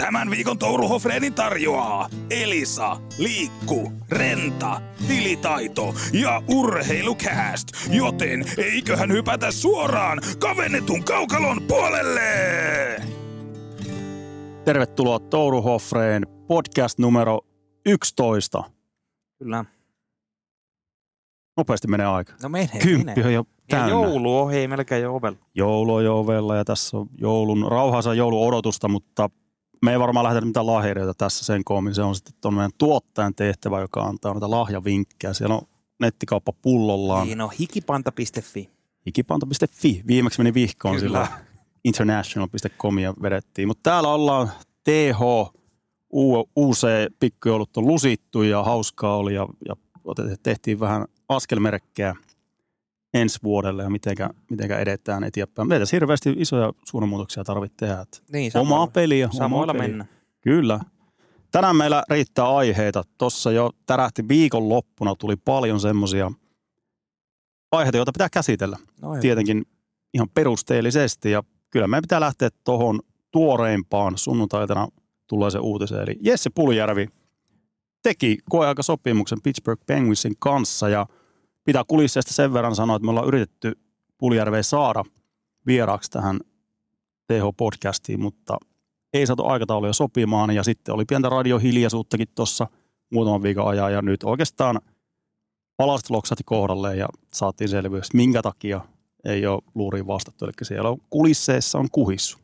Tämän viikon Touru Hofreenin tarjoaa Elisa, Liikku, Renta, Tilitaito ja Urheilukääst. Joten eiköhän hypätä suoraan kavennetun kaukalon puolelle! Tervetuloa Touru Hofreen podcast numero 11. Kyllä. Nopeasti menee aika. No menee, Kymppi menee. on jo Ja täynnä. joulu ohi, melkein jo ovella. Joulu on jo ovella ja tässä on joulun, rauhaisa jouluodotusta, mutta me ei varmaan lähdetä mitään lahjerijoita tässä sen koomin. Se on sitten tuon meidän tuottajan tehtävä, joka antaa näitä lahjavinkkejä. Siellä on nettikauppa pullollaan. Niin on hikipanta.fi. Hikipanta.fi. Viimeksi meni vihkoon Kyllä. sillä international.comia vedettiin. Mutta täällä ollaan TH, U- UC pikkujoulut on lusittu ja hauskaa oli ja, ja tehtiin vähän askelmerkkejä ensi vuodelle ja mitenkä, mitenkä edetään eteenpäin. Meitä hirveästi isoja suunnanmuutoksia tarvitsee tehdä. Niin, Omaa samoilla, peliä. omaa samoilla peliä. mennä. Kyllä. Tänään meillä riittää aiheita. Tuossa jo tärähti viikonloppuna, tuli paljon semmoisia aiheita, joita pitää käsitellä No, tietenkin ihan perusteellisesti ja kyllä meidän pitää lähteä tuohon tuoreimpaan sunnuntaitana tulleeseen uutiseen. Eli Jesse Puljärvi teki koeaikasopimuksen Pittsburgh Penguinsin kanssa ja pitää kulisseista sen verran sanoa, että me ollaan yritetty Puljärveä saada vieraaksi tähän TH-podcastiin, mutta ei saatu aikatauluja sopimaan ja sitten oli pientä radiohiljaisuuttakin tuossa muutaman viikon ajan ja nyt oikeastaan palaset loksahti kohdalleen ja saatiin selvyys, minkä takia ei ole luuriin vastattu. Eli siellä on kulisseissa on kuhissu.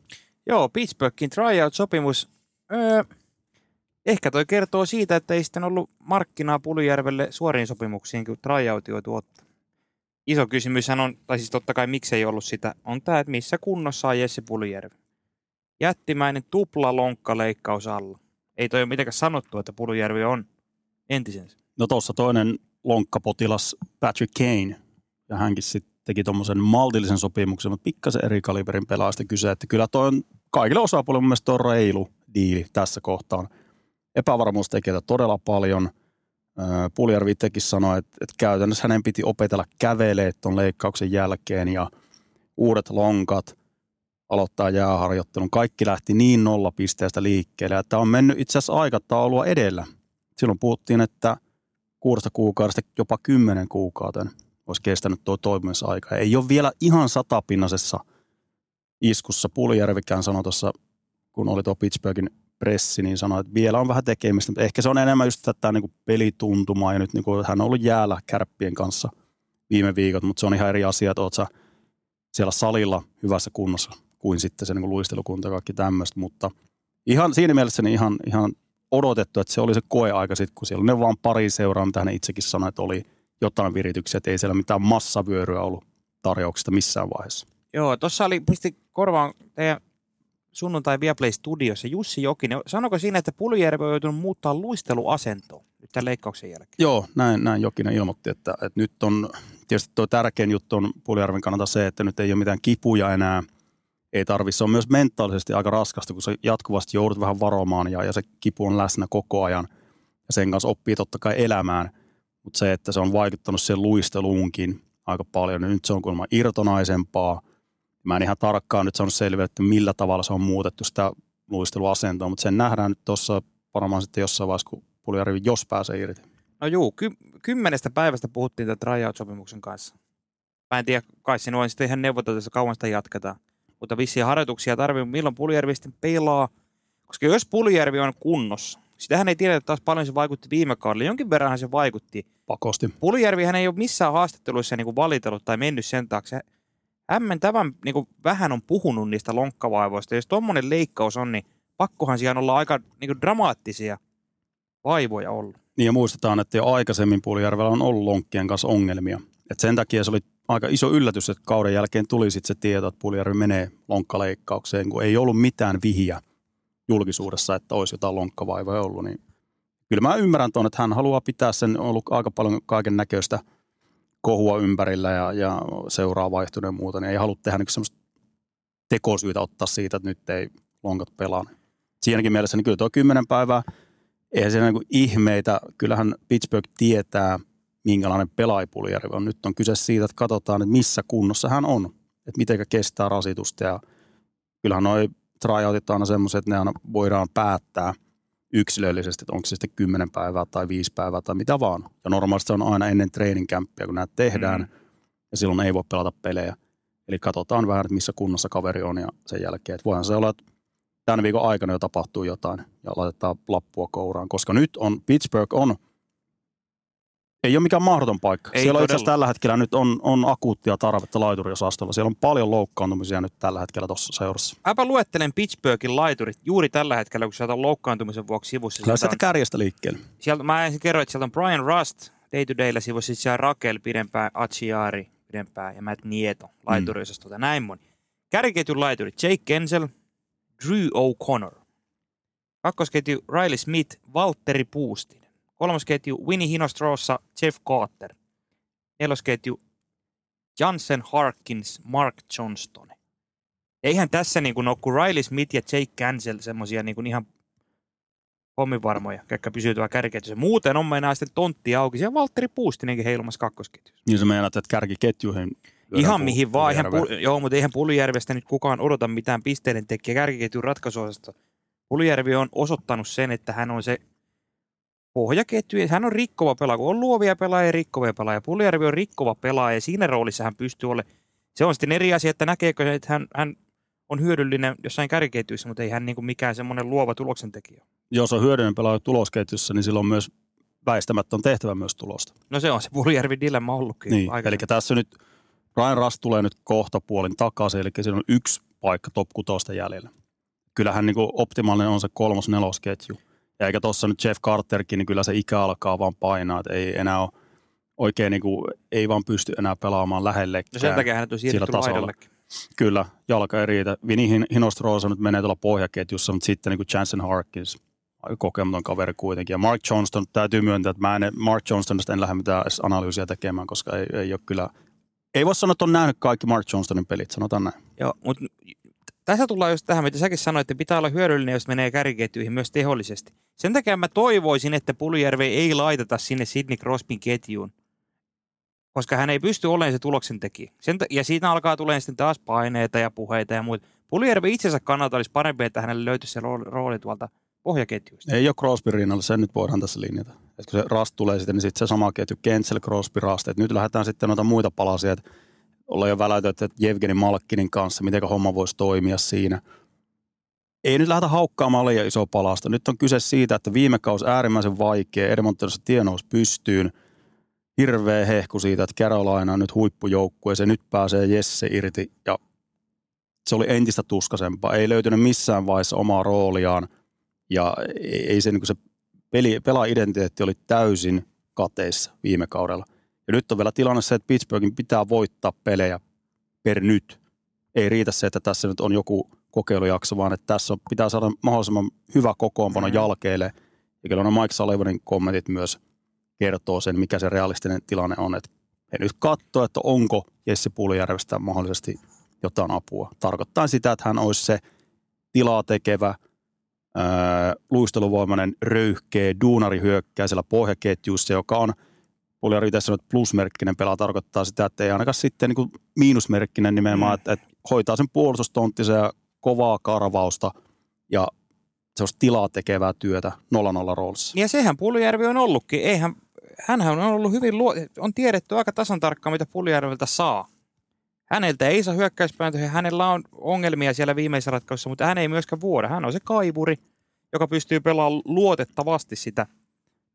Joo, Pittsburghin tryout-sopimus. Öö, ehkä toi kertoo siitä, että ei sitten ollut markkinaa Puljärvelle suoriin sopimuksiin, kun tryouti joitu ottaa. Iso kysymyshän on, tai siis totta kai miksei ollut sitä, on tämä, että missä kunnossa on Jesse Puljärvi. Jättimäinen tupla lonkkaleikkaus alla. Ei toi ole mitenkään sanottu, että Puljärvi on entisensä. No tuossa toinen lonkkapotilas Patrick Kane, ja hänkin sitten teki tuommoisen maltillisen sopimuksen, mutta pikkasen eri kaliberin pelaajasta kyse, että kyllä toi on kaikille osapuolille mun mielestä on reilu diili tässä kohtaa. Epävarmuustekijöitä todella paljon. Puljärvi itsekin sanoi, että, että käytännössä hänen piti opetella kävelee tuon leikkauksen jälkeen ja uudet lonkat, aloittaa jääharjoittelun. Kaikki lähti niin nolla pisteestä liikkeelle, että on mennyt itse asiassa aikataulua edellä. Silloin puhuttiin, että kuudesta kuukaudesta jopa kymmenen kuukauden olisi kestänyt tuo toipumisaika. Ei ole vielä ihan satapinnasessa iskussa. Puljärvikään sanoi tuossa, kun oli tuo Pittsburghin pressi, niin sanoi, että vielä on vähän tekemistä, mutta ehkä se on enemmän just tätä niin pelituntumaa ja nyt niin kuin hän on ollut jäällä kärppien kanssa viime viikot, mutta se on ihan eri asia, että oot siellä salilla hyvässä kunnossa kuin sitten se niin kuin luistelukunta ja kaikki tämmöistä, mutta ihan siinä mielessä niin ihan, ihan odotettu, että se oli se koeaika sitten, kun siellä ne vaan pari seuraa, mitä hän itsekin sanoi, että oli jotain virityksiä, että ei siellä mitään massavyöryä ollut tarjouksista missään vaiheessa. Joo, tuossa oli, pisti korvaan teidän sunnuntai Viaplay Studiossa Jussi Jokinen. Sanoiko siinä, että Puljärvi on joutunut muuttaa luisteluasentoon nyt tämän leikkauksen jälkeen? Joo, näin, näin Jokinen ilmoitti, että, että nyt on, tietysti tuo tärkein juttu on Puljärven kannalta se, että nyt ei ole mitään kipuja enää, ei tarvitse. Se on myös mentaalisesti aika raskasta, kun sä jatkuvasti joudut vähän varomaan ja, ja se kipu on läsnä koko ajan. Ja sen kanssa oppii totta kai elämään, mutta se, että se on vaikuttanut siihen luisteluunkin aika paljon, niin nyt se on kuulemma irtonaisempaa. Mä en ihan tarkkaan nyt saanut selville, että millä tavalla se on muutettu sitä luisteluasentoa, mutta sen nähdään nyt tuossa varmaan sitten jossain vaiheessa, kun Puljärvi jos pääsee irti. No juu, ky- kymmenestä päivästä puhuttiin tämän tryout-sopimuksen kanssa. Mä en tiedä, kai sinua on sitten ihan neuvoteltu, että kauan sitä jatketaan. Mutta vissiin harjoituksia tarvii, milloin Puljärvi sitten pelaa. Koska jos Puljärvi on kunnossa, sitähän ei tiedetä taas paljon se vaikutti viime kaudella. Jonkin verranhan se vaikutti. Pakosti. Puljärvihän ei ole missään haastatteluissa niin valitellut tai mennyt sen taakse. Hämmentävän niin kuin vähän on puhunut niistä lonkkavaivoista. Jos tuommoinen leikkaus on, niin pakkohan siihen olla aika niin kuin dramaattisia vaivoja ollut. Niin ja muistetaan, että jo aikaisemmin Puljärvellä on ollut lonkkien kanssa ongelmia. Et sen takia se oli aika iso yllätys, että kauden jälkeen tuli sitten se tieto, että Puljärvi menee lonkkaleikkaukseen, kun ei ollut mitään vihiä julkisuudessa, että olisi jotain lonkkavaivoja ollut. Niin kyllä mä ymmärrän tuon, että hän haluaa pitää sen, on ollut aika paljon kaiken näköistä kohua ympärillä ja, ja seuraa vaihtuneen ja muuta, niin ei halua tehdä niin semmoista tekosyytä ottaa siitä, että nyt ei lonkat pelaa. Siinäkin mielessä niin kyllä tuo kymmenen päivää, eihän siinä niin ihmeitä, kyllähän Pittsburgh tietää, minkälainen pelaaja Puljärvi on. Nyt on kyse siitä, että katsotaan, että missä kunnossa hän on, että miten kestää rasitusta. Ja kyllähän noi tryoutit on aina semmoiset, että ne aina voidaan päättää yksilöllisesti, että onko se sitten 10 päivää tai 5 päivää tai mitä vaan. Ja normaalisti se on aina ennen treeninkämppiä, kun näitä tehdään, mm. ja silloin ei voi pelata pelejä. Eli katsotaan vähän, että missä kunnossa kaveri on ja sen jälkeen, että voihan se olla, että tämän viikon aikana jo tapahtuu jotain ja laitetaan lappua kouraan, koska nyt on, Pittsburgh on ei ole mikään mahdoton paikka. Ei Siellä on itse todella. asiassa tällä hetkellä nyt on, on akuuttia tarvetta laituriosastolla. Siellä on paljon loukkaantumisia nyt tällä hetkellä tuossa seurassa. Mäpä luettelen Pittsburghin laiturit juuri tällä hetkellä, kun sieltä on loukkaantumisen vuoksi sivussa. Kyllä Sieltä sieltä on, kärjestä liikkeelle. sieltä, mä ensin kerroin, että sieltä on Brian Rust day to daylla sivussa, sitten siellä Rakel pidempään, Achiari pidempään ja Matt Nieto laituriosastolta. Mm. Näin moni. Kärkiketjun laiturit Jake Kensel, Drew O'Connor. Kakkosketju Riley Smith, Valtteri Puustinen. Kolmosketju Winnie Hinostrossa, Jeff Carter. Nelosketju Jansen Harkins, Mark Johnston. Eihän tässä niin kuin ole kuin Riley Smith ja Jake Cancel semmosia niin kuin ihan pomminvarmoja, jotka tuolla kärkiketjussa. Muuten on meinaa sitten tontti auki. Siellä Valtteri Puustinenkin heilumassa kakkosketjussa. Niin sä meinaat, että kärkiketjuihin... Ihan mihin vaan. Eihän. Pul- joo, mutta eihän Puljärvestä nyt kukaan odota mitään pisteiden tekijä kärkiketjun ratkaisuosasta. Puljärvi on osoittanut sen, että hän on se pohjaketju. ja Hän on rikkova pelaaja. Kun on luovia pelaajia rikkovia pelaajia. Puljärvi on rikkova pelaaja ja siinä roolissa hän pystyy olemaan. Se on sitten eri asia, että näkeekö se, että hän, hän on hyödyllinen jossain kärkiketjuissa, mutta ei hän niin kuin mikään semmoinen luova tuloksentekijä. Jos on hyödyllinen pelaaja tulosketjussa, niin silloin myös väistämättä on tehtävä myös tulosta. No se on se Puljärvi dilemma ollutkin. Niin, eli tässä nyt Ryan Rust tulee nyt kohta puolin takaisin, eli siinä on yksi paikka top 6 jäljellä. Kyllähän niin kuin optimaalinen on se kolmos nelosketju. Ja eikä tuossa nyt Jeff Carterkin, niin kyllä se ikä alkaa vaan painaa, että ei enää ole oikein niin kuin, ei vaan pysty enää pelaamaan lähellekään. No sen takia hän on siirretty laidallekin. Kyllä, jalka ei riitä. Vinny Hin- Hinostrosa nyt menee tuolla pohjaketjussa, mutta sitten niin kuin Jansen Harkins, kokematon kaveri kuitenkin. Ja Mark Johnston, täytyy myöntää, että mä en, Mark Johnstonista en lähde mitään edes analyysiä tekemään, koska ei, ei ole kyllä, ei voi sanoa, että on nähnyt kaikki Mark Johnstonin pelit, sanotaan näin. Joo, mutta tässä tullaan just tähän, mitä säkin sanoit, että pitää olla hyödyllinen, jos menee kärkiketjuihin myös tehollisesti. Sen takia mä toivoisin, että Puljärve ei laiteta sinne Sidney Crosbyn ketjuun, koska hän ei pysty olemaan se tuloksen tekijä. Sen, ja siitä alkaa tulemaan sitten taas paineita ja puheita ja muuta. Puljärve itsensä kannalta olisi parempi, että hänelle löytyisi se rooli, tuolta pohjaketjuista. Ei ole Crosby rinnalla, sen nyt voidaan tässä linjata. Et kun se Rast tulee sitten, niin sitten se sama ketju, Kensel, Crosby, Rast. Et nyt lähdetään sitten noita muita palasia, että ollaan jo väläytetty, että Jevgeni Malkkinin kanssa, miten homma voisi toimia siinä. Ei nyt lähdetä haukkaamaan liian iso palasta. Nyt on kyse siitä, että viime kausi äärimmäisen vaikea, Edmontonissa tienous pystyyn. Hirveä hehku siitä, että Carolina on nyt huippujoukkue, se nyt pääsee Jesse irti ja se oli entistä tuskasempaa. Ei löytynyt missään vaiheessa omaa rooliaan ja ei se, niin se peli, pelaa-identiteetti oli täysin kateissa viime kaudella. Ja nyt on vielä tilanne se, että Pittsburghin pitää voittaa pelejä per nyt. Ei riitä se, että tässä nyt on joku kokeilujakso, vaan että tässä on, pitää saada mahdollisimman hyvä kokoonpano Mhm. jalkeille. Ja kyllä Mike Sullivanin kommentit myös kertoo sen, mikä se realistinen tilanne on. Että he nyt katsoo, että onko Jesse Puulijärvestä mahdollisesti jotain apua. Tarkoittaa sitä, että hän olisi se tilaa tekevä, ää, luisteluvoimainen, röyhkeä, duunari hyökkää siellä pohjaketjussa, joka on Puljari tässä nyt plusmerkkinen pelaa tarkoittaa sitä, että ei ainakaan sitten niin kuin miinusmerkkinen nimenomaan, Mm. että, että hoitaa sen puolustustonttinsa ja kovaa karvausta ja se olisi tilaa tekevää työtä 0-0 roolissa. Ja sehän Puljärvi on ollutkin. Eihän, hänhän on ollut hyvin, luo, on tiedetty aika tasan tarkkaan, mitä Puljärveltä saa. Häneltä ei saa hyökkäyspääntöjä, hänellä on ongelmia siellä viimeisessä ratkaisussa, mutta hän ei myöskään vuoda. Hän on se kaivuri, joka pystyy pelaamaan luotettavasti sitä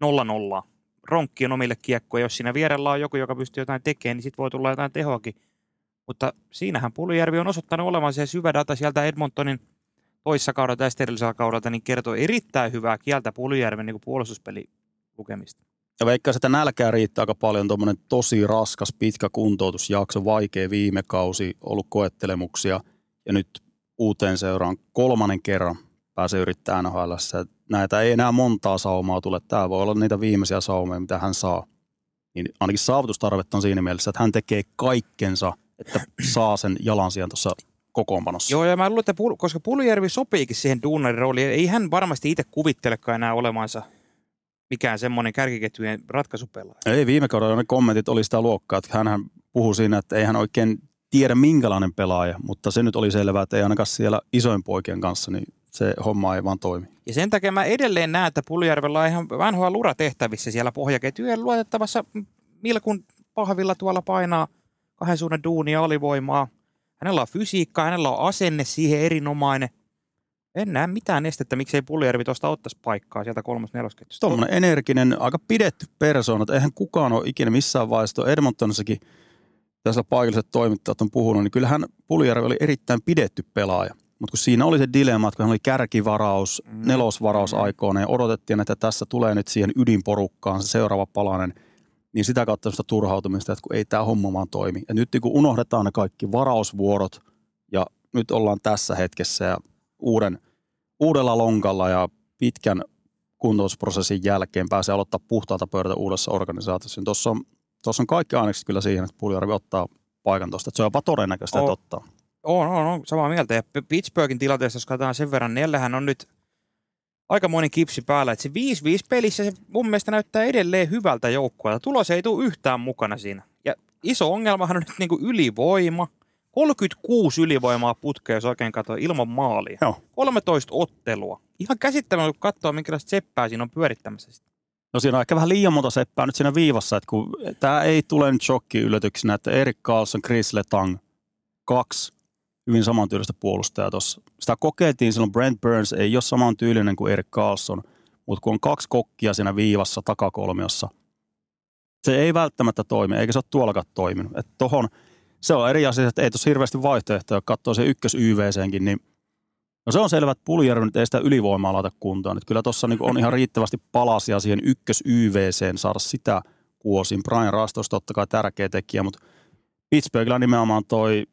0-0. Ronkkien omille kiekkoja. Jos siinä vierellä on joku, joka pystyy jotain tekemään, niin sitten voi tulla jotain tehoakin. Mutta siinähän Puljärvi on osoittanut olevan se syvä data sieltä Edmontonin toissa kaudelta ja sitten edellisellä kaudelta, niin kertoo erittäin hyvää kieltä Puljärven niin puolustuspeli lukemista. Ja veikkaan, että nälkää riittää aika paljon tuommoinen tosi raskas, pitkä kuntoutusjakso, vaikea viime kausi, ollut koettelemuksia ja nyt uuteen seuraan kolmannen kerran pääsee yrittämään NHL. Näitä ei enää montaa saumaa tule. Tämä voi olla niitä viimeisiä saumeja, mitä hän saa. Niin ainakin saavutustarvetta on siinä mielessä, että hän tekee kaikkensa, että saa sen jalansijan tuossa kokoonpanossa. Joo, ja mä luulen, että Pul- koska Puljärvi sopiikin siihen duunarin rooliin, ei hän varmasti itse kuvittelekaan enää olemansa mikään semmoinen kärkiketjujen ratkaisupelaaja. Ei, viime kaudella ne kommentit oli sitä luokkaa, että hän puhui siinä, että ei hän oikein tiedä minkälainen pelaaja, mutta se nyt oli selvää, että ei ainakaan siellä isoin poikien kanssa, niin se homma ei vaan toimi. Ja sen takia mä edelleen näen, että Puljärvellä on ihan vanhoa luratehtävissä siellä pohjaketjujen luotettavassa Milkun pahvilla tuolla painaa kahden suunnan duunia olivoimaa. Hänellä on fysiikkaa, hänellä on asenne siihen erinomainen. En näe mitään estettä, miksei Puljärvi tuosta ottaisi paikkaa sieltä kolmas nelosketjusta. Tuommoinen energinen, aika pidetty persoona, että eihän kukaan ole ikinä missään vaiheessa, Edmontonissakin tässä paikalliset toimittajat on puhunut, niin kyllähän Puljärvi oli erittäin pidetty pelaaja. Mutta kun siinä oli se dilemma, että kun hän oli kärkivaraus, mm. nelosvaraus aikoina ja odotettiin, että tässä tulee nyt siihen ydinporukkaan se seuraava palanen, niin sitä kautta sitä turhautumista, että kun ei tämä homma vaan toimi. Ja nyt kun unohdetaan ne kaikki varausvuorot ja nyt ollaan tässä hetkessä ja uuden, uudella lonkalla ja pitkän kuntoutusprosessin jälkeen pääsee aloittaa puhtaalta pöydältä uudessa organisaatiossa. Niin tuossa on, tuossa on kaikki ainekset kyllä siihen, että Puljärvi ottaa paikan tuosta. Se on jopa todennäköistä, että ottaa. On, on, on, samaa mieltä. Ja Pittsburghin tilanteessa, jos katsotaan sen verran, niillähän on nyt aikamoinen kipsi päällä. Että se 5-5 pelissä se mun mielestä näyttää edelleen hyvältä joukkueelta. Tulos ei tule yhtään mukana siinä. Ja iso ongelmahan on nyt niin kuin ylivoima. 36 ylivoimaa putkea, jos oikein katsoo, ilman maalia. Joo. 13 ottelua. Ihan käsittämätöntä, kun katsoo, minkälaista seppää siinä on pyörittämässä. Sitä. No siinä on ehkä vähän liian monta seppää nyt siinä viivassa, että kun tämä ei tule nyt shokki yllätyksenä, että Erik Karlsson, Chris Letang, kaksi hyvin samantyylistä puolustajaa tuossa. Sitä kokeiltiin silloin, Brent Burns ei ole samantyylinen kuin Erik Carlson, mutta kun on kaksi kokkia siinä viivassa takakolmiossa, se ei välttämättä toimi, eikä se ole tuollakaan toiminut. Et tohon, se on eri asia, että ei tuossa hirveästi vaihtoehtoja, katsoo se ykkös YVCenkin, niin No se on selvä, että Puljärvi nyt ei sitä ylivoimaa laita kuntoon. Että kyllä tuossa niinku on ihan riittävästi palasia siihen ykkös YVCen saada sitä kuosin. Brian Rastos totta kai tärkeä tekijä, mutta Pittsburghilla nimenomaan toi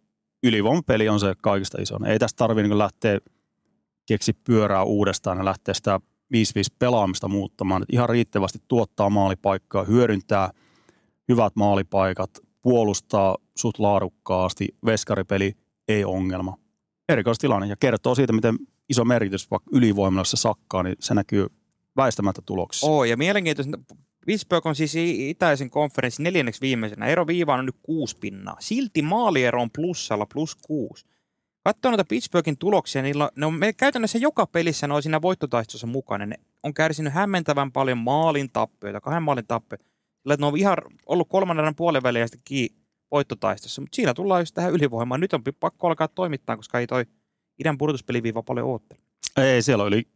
ylivoimapeli on se kaikista isoin. Ei tästä tarvitse niin lähteä keksi pyörää uudestaan ja lähteä sitä 5-5 pelaamista muuttamaan. Että ihan riittävästi tuottaa maalipaikkaa, hyödyntää hyvät maalipaikat, puolustaa sut laadukkaasti, veskaripeli ei ongelma. Erikoistilanne ja kertoo siitä, miten iso merkitys vaikka ylivoimalla se sakkaa, niin se näkyy väistämättä tuloksissa. Oo, ja mielenkiintoista Pittsburgh on siis itäisen konferenssin neljänneksi viimeisenä. Ero viivaan on nyt kuusi pinnaa. Silti maaliero on plussalla plus kuusi. Katsotaan noita Pittsburghin tuloksia, niillä ne on käytännössä joka pelissä ne on siinä voittotaistossa mukana. Ne on kärsinyt hämmentävän paljon maalin tappioita, kahden maalin tappioita. Ne on ihan ollut kolmannen puolen väliä kiinni voittotaistossa, mutta siinä tullaan just tähän ylivoimaan. Nyt on pakko alkaa toimittaa, koska ei toi idän pudotuspeliviiva paljon oottele. Ei, siellä oli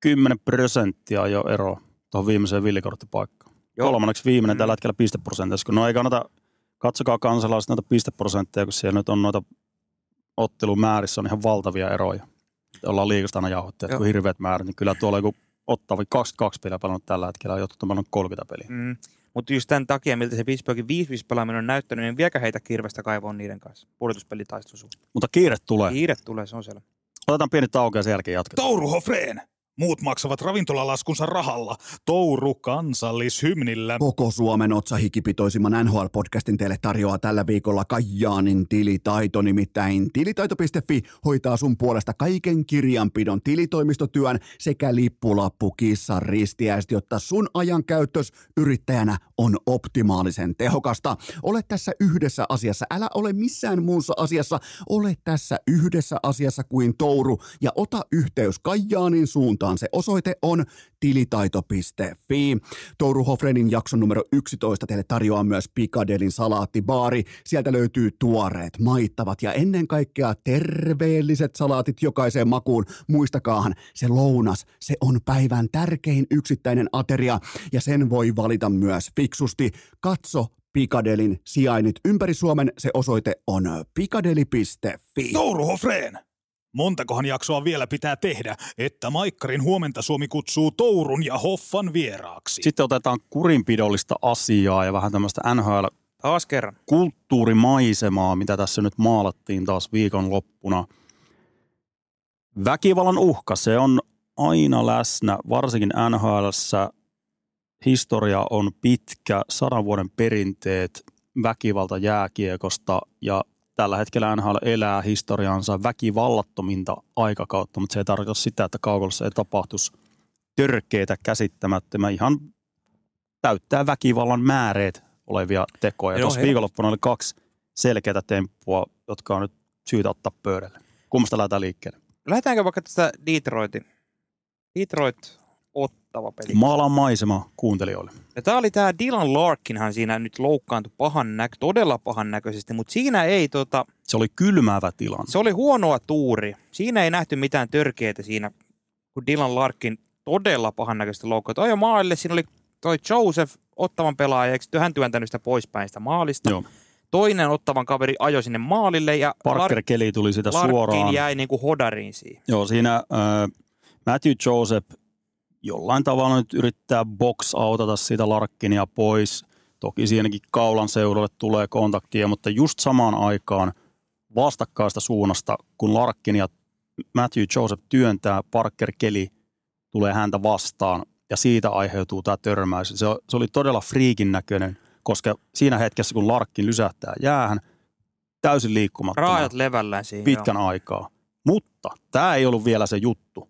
10 prosenttia jo ero tuohon viimeiseen villikorttipaikkaan. Joo. Kolmanneksi viimeinen mm. tällä hetkellä pisteprosentissa, kun no ei kannata, katsokaa kansalaiset noita pisteprosentteja, kun siellä nyt on noita ottelumäärissä on ihan valtavia eroja. Ollaan liikasta aina jauhoittajat, kun hirveät määrät, niin kyllä tuolla joku ottava 22 peliä pelannut tällä hetkellä, on jotkut on 30 peliä. Mm. Mutta just tämän takia, miltä se Pittsburghin 5-5 pelaaminen on näyttänyt, niin vieläkö heitä kirvestä kaivoon niiden kanssa pudotuspelitaistelussa. Mutta kiire tulee. Kiire tulee, se on selvä. Otetaan pieni tauko ja sen jälkeen jatketaan. Touru Hofreen! Muut maksavat ravintolalaskunsa rahalla. Touru kansallishymnillä. Koko Suomen otsahikipitoisimman NHL-podcastin teille tarjoaa tällä viikolla Kajaanin tilitaito, nimittäin tilitaito.fi hoitaa sun puolesta kaiken kirjanpidon tilitoimistotyön sekä lippulappukissan ristiäisti, jotta sun ajan käyttös yrittäjänä on optimaalisen tehokasta. Ole tässä yhdessä asiassa, älä ole missään muussa asiassa, ole tässä yhdessä asiassa kuin Touru ja ota yhteys Kajaanin suuntaan suuntaan. Se osoite on tilitaito.fi. Touru Hofrenin jakson numero 11 teille tarjoaa myös Pikadelin salaattibaari. Sieltä löytyy tuoreet, maittavat ja ennen kaikkea terveelliset salaatit jokaiseen makuun. Muistakaahan, se lounas, se on päivän tärkein yksittäinen ateria ja sen voi valita myös fiksusti. Katso Pikadelin sijainnit ympäri Suomen. Se osoite on pikadeli.fi. Touru Hofreen! Montakohan jaksoa vielä pitää tehdä, että Maikkarin huomenta Suomi kutsuu Tourun ja Hoffan vieraaksi. Sitten otetaan kurinpidollista asiaa ja vähän tämmöistä NHL Taas kerran. kulttuurimaisemaa, mitä tässä nyt maalattiin taas viikonloppuna. Väkivallan uhka, se on aina läsnä, varsinkin NHLssä. Historia on pitkä, sadan vuoden perinteet väkivalta jääkiekosta ja tällä hetkellä NHL elää historiansa väkivallattominta aikakautta, mutta se ei tarkoita sitä, että kaukolossa ei tapahtuisi törkeitä käsittämättömän ihan täyttää väkivallan määreet olevia tekoja. Tuossa viikonloppuna oli kaksi selkeitä temppua, jotka on nyt syytä ottaa pöydälle. Kummasta lähdetään liikkeelle? Lähdetäänkö vaikka tästä Detroitin? Detroit ottava peli. Maalaan maisema kuuntelijoille. Ja tää oli tää Dylan Larkinhan siinä nyt loukkaantui pahan näkö, todella pahan näköisesti, mutta siinä ei tota, Se oli kylmäävä tilanne. se oli huonoa tuuri. Siinä ei nähty mitään törkeitä siinä, kun Dylan Larkin todella pahan näköisesti loukkaantui. Ajoi maalille, siinä oli toi Joseph, ottavan pelaaja, eikö hän työntänyt sitä poispäin sitä maalista. Joo. Toinen ottavan kaveri ajoi sinne maalille ja Parker Kelly tuli sitä Larkin suoraan. jäi niinku hodariin siihen. Joo, siinä äh, Matthew Joseph jollain tavalla nyt yrittää box autata siitä Larkkinia pois. Toki siinäkin kaulan seudulle tulee kontaktia, mutta just samaan aikaan vastakkaista suunnasta, kun Larkkin ja Matthew Joseph työntää, Parker Kelly tulee häntä vastaan ja siitä aiheutuu tämä törmäys. Se, se oli todella friikin näköinen, koska siinä hetkessä, kun Larkkin lysähtää jäähän, täysin liikkumattomana Raajat levällään siinä. pitkän joo. aikaa. Mutta tämä ei ollut vielä se juttu,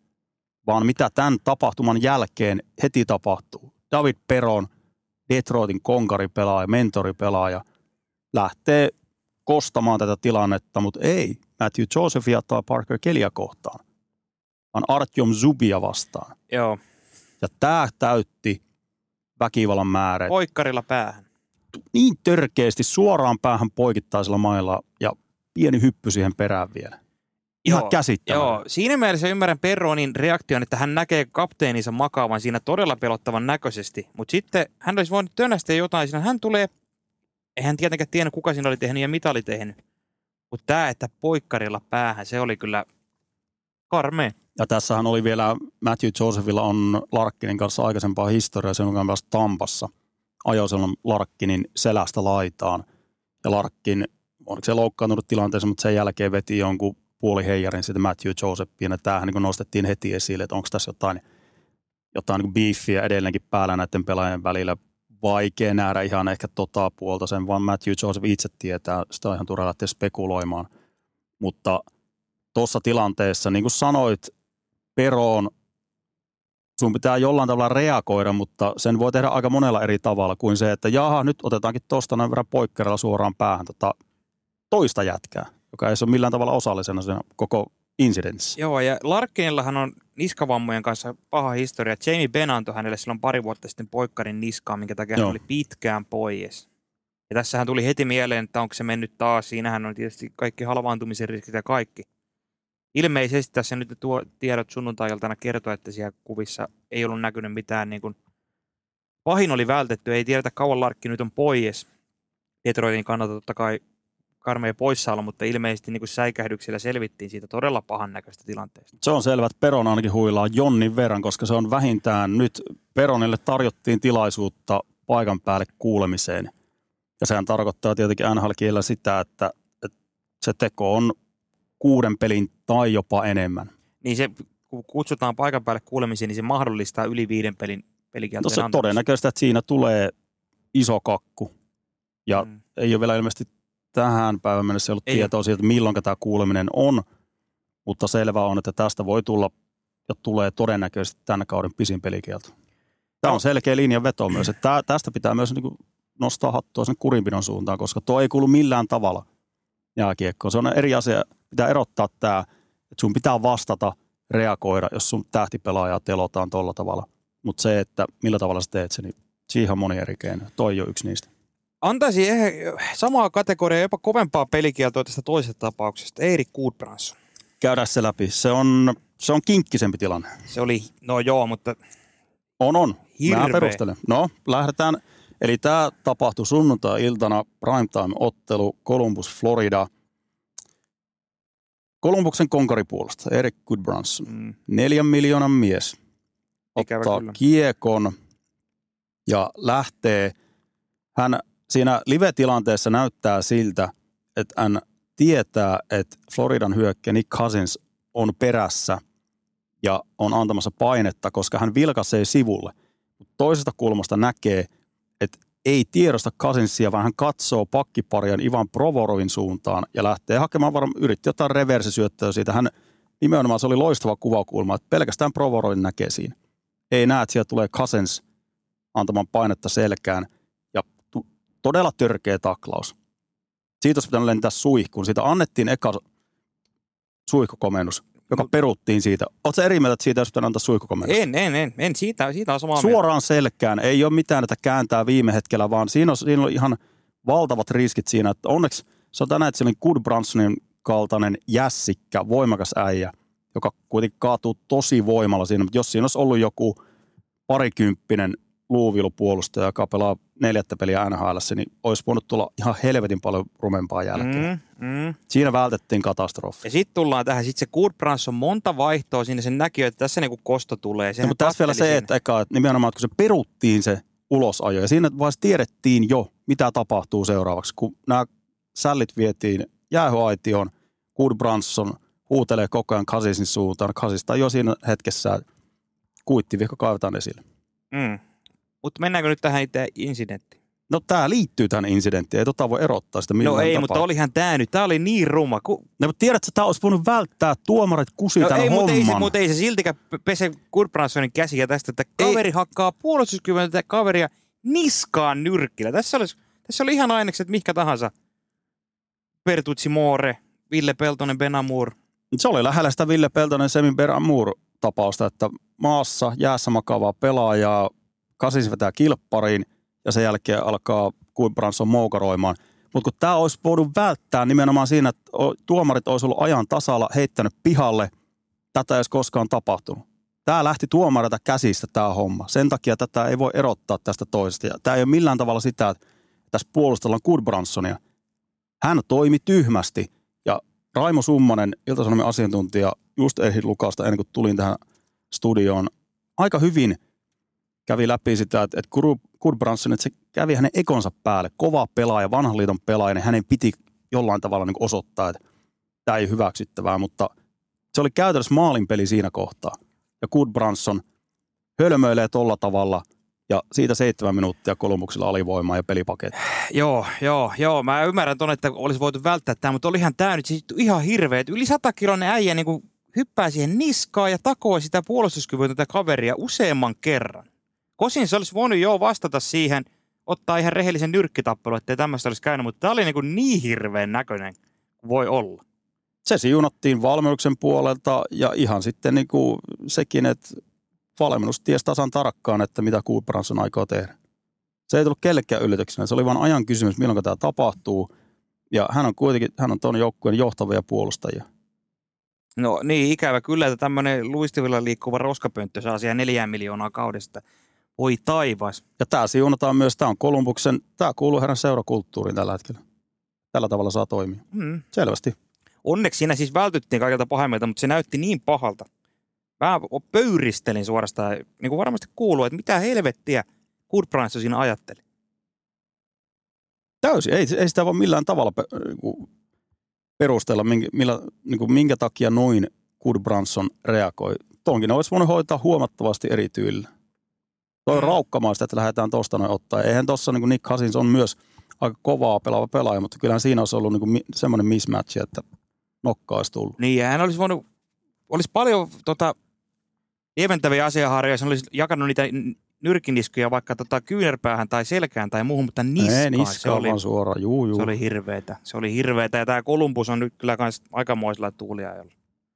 vaan mitä tämän tapahtuman jälkeen heti tapahtuu. David Peron, Detroitin konkaripelaaja, mentoripelaaja, lähtee kostamaan tätä tilannetta, mutta ei Matthew Josephia tai Parker Kellyä kohtaan, vaan Artyom Zubia vastaan. Joo, Ja tämä täytti väkivallan määrä poikkarilla päähän. niin törkeästi suoraan päähän poikittaisella mailla ja pieni hyppy siihen perään vielä. Ihan Joo, käsittämätöntä. Joo, siinä mielessä ymmärrän Perronin reaktion, että hän näkee kapteeninsa makaavan siinä todella pelottavan näköisesti. Mutta sitten hän olisi voinut tönästä jotain siinä. Hän tulee, eihän tietenkään tiennyt kuka siinä oli tehnyt ja mitä oli tehnyt. Mutta tämä, että poikkarilla päähän, se oli kyllä karmea. Ja tässähän oli vielä, Matthew Josephilla on Larkkinin kanssa aikaisempaa historiaa, sen on myös Tampassa. Ajoi silloin Larkkinin selästä laitaan. Ja Larkkin, oliko se loukkaantunut tilanteessa, mutta sen jälkeen veti jonkun puoliheijarin sitten Matthew Josephiin. Ja tämähän niin nostettiin heti esille, että onko tässä jotain, jotain niin beefiä edelleenkin päällä näiden pelaajien välillä. Vaikea nähdä ihan ehkä tota puolta, sen vaan Matthew Joseph itse tietää. Sitä on ihan turha lähteä spekuloimaan. Mutta tuossa tilanteessa, niin kuin sanoit, Peroon sun pitää jollain tavalla reagoida, mutta sen voi tehdä aika monella eri tavalla kuin se, että jaha, nyt otetaankin tuosta noin verran poikkerella suoraan päähän tota toista jätkää, joka ei ole millään tavalla osallisena siinä koko incidentissä. Joo, ja Larkkinillahan on niskavammojen kanssa paha historia. Jamie Benn antoi hänelle silloin pari vuotta sitten poikkarin niskaa, minkä takia hän Joo. oli pitkään pois. Ja tässähän tuli heti mieleen, että onko se mennyt taas. Siinähän on tietysti kaikki halvaantumisen riskit ja kaikki. Ilmeisesti tässä nyt tuo tiedot sunnuntai-iltana kertoo, että siellä kuvissa ei ollut näkynyt mitään. Niin kuin, pahin oli vältetty, ei tiedetä kauan Larkki nyt on pois. Detroitin kannalta totta kai karmea poissaolo, mutta ilmeisesti niin kuin säikähdyksillä selvittiin siitä todella pahan näköistä tilanteesta. Se on selvä, että Peron ainakin huilaa Jonnin verran, koska se on vähintään nyt Peronille tarjottiin tilaisuutta paikan päälle kuulemiseen. Ja sehän tarkoittaa tietenkin nhl sitä, että, että se teko on kuuden pelin tai jopa enemmän. Niin se, kun kutsutaan paikan päälle kuulemisiin, niin se mahdollistaa yli viiden pelin pelikieltojen No se antamisen. todennäköistä, että siinä tulee iso kakku. Ja Mm. ei ole vielä ilmeisesti tähän päivän mennessä ollut Ei tietoa siitä, milloin tämä kuuleminen on, mutta selvä on, että tästä voi tulla ja tulee todennäköisesti tänä kauden pisin pelikielto. Tämä No. on selkeä linjanveto myös, että tästä pitää myös niinku nostaa hattua sen kurinpidon suuntaan, koska tuo ei kuulu millään tavalla jääkiekkoon. Se on eri asia, pitää erottaa tämä, että sun pitää vastata, reagoida, jos sun tähtipelaajaa telotaan tuolla tavalla. Mutta se, että millä tavalla sä teet sen, niin siihen on moni eri keino. Toi on yksi niistä. Antaisi ehkä samaa kategoriaa, jopa kovempaa pelikieltoa tästä toisesta tapauksesta. Erik Goodbranson. Käydään se läpi. Se on, se on kinkkisempi tilanne. Se oli, no joo, mutta On, on. Hirveä. Mä perustelen. No, lähdetään. Eli tämä tapahtui sunnuntai-iltana primetime-ottelu Columbus, Florida. Columbuksen konkaripuolesta Eric Goodbranson. mm, Neljän miljoonan mies Ikävä ottaa kyllä. kiekon ja lähtee. Hän siinä live-tilanteessa näyttää siltä, että hän tietää, että Floridan hyökkäjä Nick Cousins on perässä ja on antamassa painetta, koska hän vilkaisee sivulle. Mut toisesta kulmasta näkee, että ei tiedosta Cousinsia, vaan hän katsoo pakkiparian Ivan Provorovin suuntaan ja lähtee hakemaan varmaan, yritti jotain reversisyöttöä siitä. Hän nimenomaan se oli loistava kuvakulma, että pelkästään Provorovin näkee siinä. Ei näe, että sieltä tulee Cousins antamaan painetta selkään todella törkeä taklaus. Siitä olisi pitänyt lentää suihkuun. Siitä annettiin eka suihkukomennus, joka No. peruttiin siitä. Oletko eri mieltä, että siitä olisi pitänyt antaa suihkukomennus? En, en, en, en. Siitä, siitä on samaa mieltä. Suoraan selkään. Ei ole mitään, että kääntää viime hetkellä, vaan siinä on, siinä on ihan valtavat riskit siinä. Että onneksi se on tänään, että siellä Good Bransonin kaltainen jässikkä, voimakas äijä, joka kuitenkin kaatuu tosi voimalla siinä. Mutta jos siinä olisi ollut joku parikymppinen luuvilupuolustaja, joka pelaa neljättä peliä NHL, niin olisi voinut tulla ihan helvetin paljon rumempaa jälkeen. Mm. Mm. Siinä vältettiin katastrofi. Ja sitten tullaan tähän, sitten se Goodbranson on monta vaihtoa siinä, sen näkyy, että tässä niinku kosto tulee. No, mutta tässä vielä se, että eka, että nimenomaan, että kun se peruttiin se ulosajo, ja siinä vaiheessa tiedettiin jo, mitä tapahtuu seuraavaksi, kun nämä sällit vietiin jäähyaitioon, Branson huutelee koko ajan Kasisin suuntaan, Kasista jo siinä hetkessä kuittivihko kaivetaan esille. Mm. Mutta mennäänkö nyt tähän itse incidenttiin? No tämä liittyy tähän incidenttiin, ei tota voi erottaa sitä millään No ei, tapaa. mutta olihan tämä nyt, tämä oli niin ruma. Ku... No, mutta tiedätkö, että tämä olisi voinut välttää tuomarit kusi No tämän ei, mutta ei, se, mutta ei se siltikään pe- pese Goodbransonin käsiä tästä, että kaveri hakkaa puolustuskyvyn kaveria niskaan nyrkkillä. Tässä, olisi, tässä oli ihan ainekset mikä tahansa. Pertutsi Moore, Ville Peltonen, Benamur. Se oli lähellä sitä Ville Peltonen Semin Beramur tapausta, että maassa jäässä makaavaa pelaajaa, kasis vetää kilppariin ja sen jälkeen alkaa Kuibranson moukaroimaan. Mutta kun tämä olisi voinut välttää nimenomaan siinä, että tuomarit olisi ollut ajan tasalla heittänyt pihalle, tätä ei olisi koskaan tapahtunut. Tämä lähti tuomarilta käsistä tämä homma. Sen takia tätä ei voi erottaa tästä toisesta. Ja tämä ei ole millään tavalla sitä, että tässä puolustellaan Goodbransonia. Hän toimi tyhmästi ja Raimo Summanen, Ilta-Sanomien asiantuntija, just ehdin lukasta ennen kuin tulin tähän studioon, aika hyvin kävi läpi sitä, että, että Goodbranson, että se kävi hänen ekonsa päälle. Kova pelaaja, vanhan liiton pelaaja, niin hänen piti jollain tavalla niin osoittaa, että tämä ei hyväksyttävää, mutta se oli käytännössä maalinpeli siinä kohtaa. Ja Goodbranson hölmöilee tolla tavalla ja siitä seitsemän minuuttia kolmuksilla alivoimaa ja pelipaketti. Joo, joo, joo. Mä ymmärrän ton, että olisi voitu välttää tämä, mutta olihan tämä nyt siis ihan hirveä. Yli 100 kiloinen äijä niin hyppää siihen niskaan ja takoo sitä puolustuskyvytöntä kaveria useamman kerran. Kosin se olisi voinut jo vastata siihen, ottaa ihan rehellisen nyrkkitappelu, ettei tämmöistä olisi käynyt, mutta tämä oli niin, niin hirveän näköinen kuin voi olla. se siunattiin valmennuksen puolelta ja ihan sitten niin kuin sekin, että valmennus tiesi tasan tarkkaan, että mitä Goodbranson aikoo tehdä. Se ei tullut kellekään yllätyksenä. Se oli vain ajan kysymys, milloin tämä tapahtuu. Ja hän on kuitenkin, hän on tuon joukkueen johtavia puolustajia. No niin, ikävä kyllä, että tämmöinen luistivilla liikkuva roskapönttö saa siihen neljään miljoonaa kaudesta. Voi taivas. Ja tämä siunataan myös, tämä on Kolumbuksen, tämä kuuluu heidän seurakulttuuriin tällä hetkellä. Tällä tavalla saa toimia. Mm. Selvästi. Onneksi siinä siis vältyttiin kaikilta pahemmilta, mutta se näytti niin pahalta. Mä pöyristelin suorastaan, niin kuin varmasti kuuluu, että mitä helvettiä Goodbranson siinä ajatteli. Täysin. Ei, ei sitä voi millään tavalla niinku perustella, minkä, millä, niin kuin minkä takia noin Goodbranson reagoi. Tonkin olisi voinut hoitaa huomattavasti eri tyylillä. Toi on raukkamaista, että lähdetään tuosta noin ottaa. Eihän tuossa niin Nick Cousins on myös aika kovaa pelaava pelaaja, mutta kyllähän siinä olisi ollut niin semmoinen mismatch, että nokka olisi tullut. Niin, ja hän olisi voinut, olisi paljon tota, lieventäviä asiaharjoja, hän olisi jakanut niitä nyrkiniskuja vaikka tota, kyynärpäähän tai selkään tai muuhun, mutta niskaan, Ei, se, niska oli, suoraan. Juu, juu. se oli hirveetä. Se oli hirveetä, ja tämä Columbus on nyt kyllä kans aikamoisella tuuliajalla.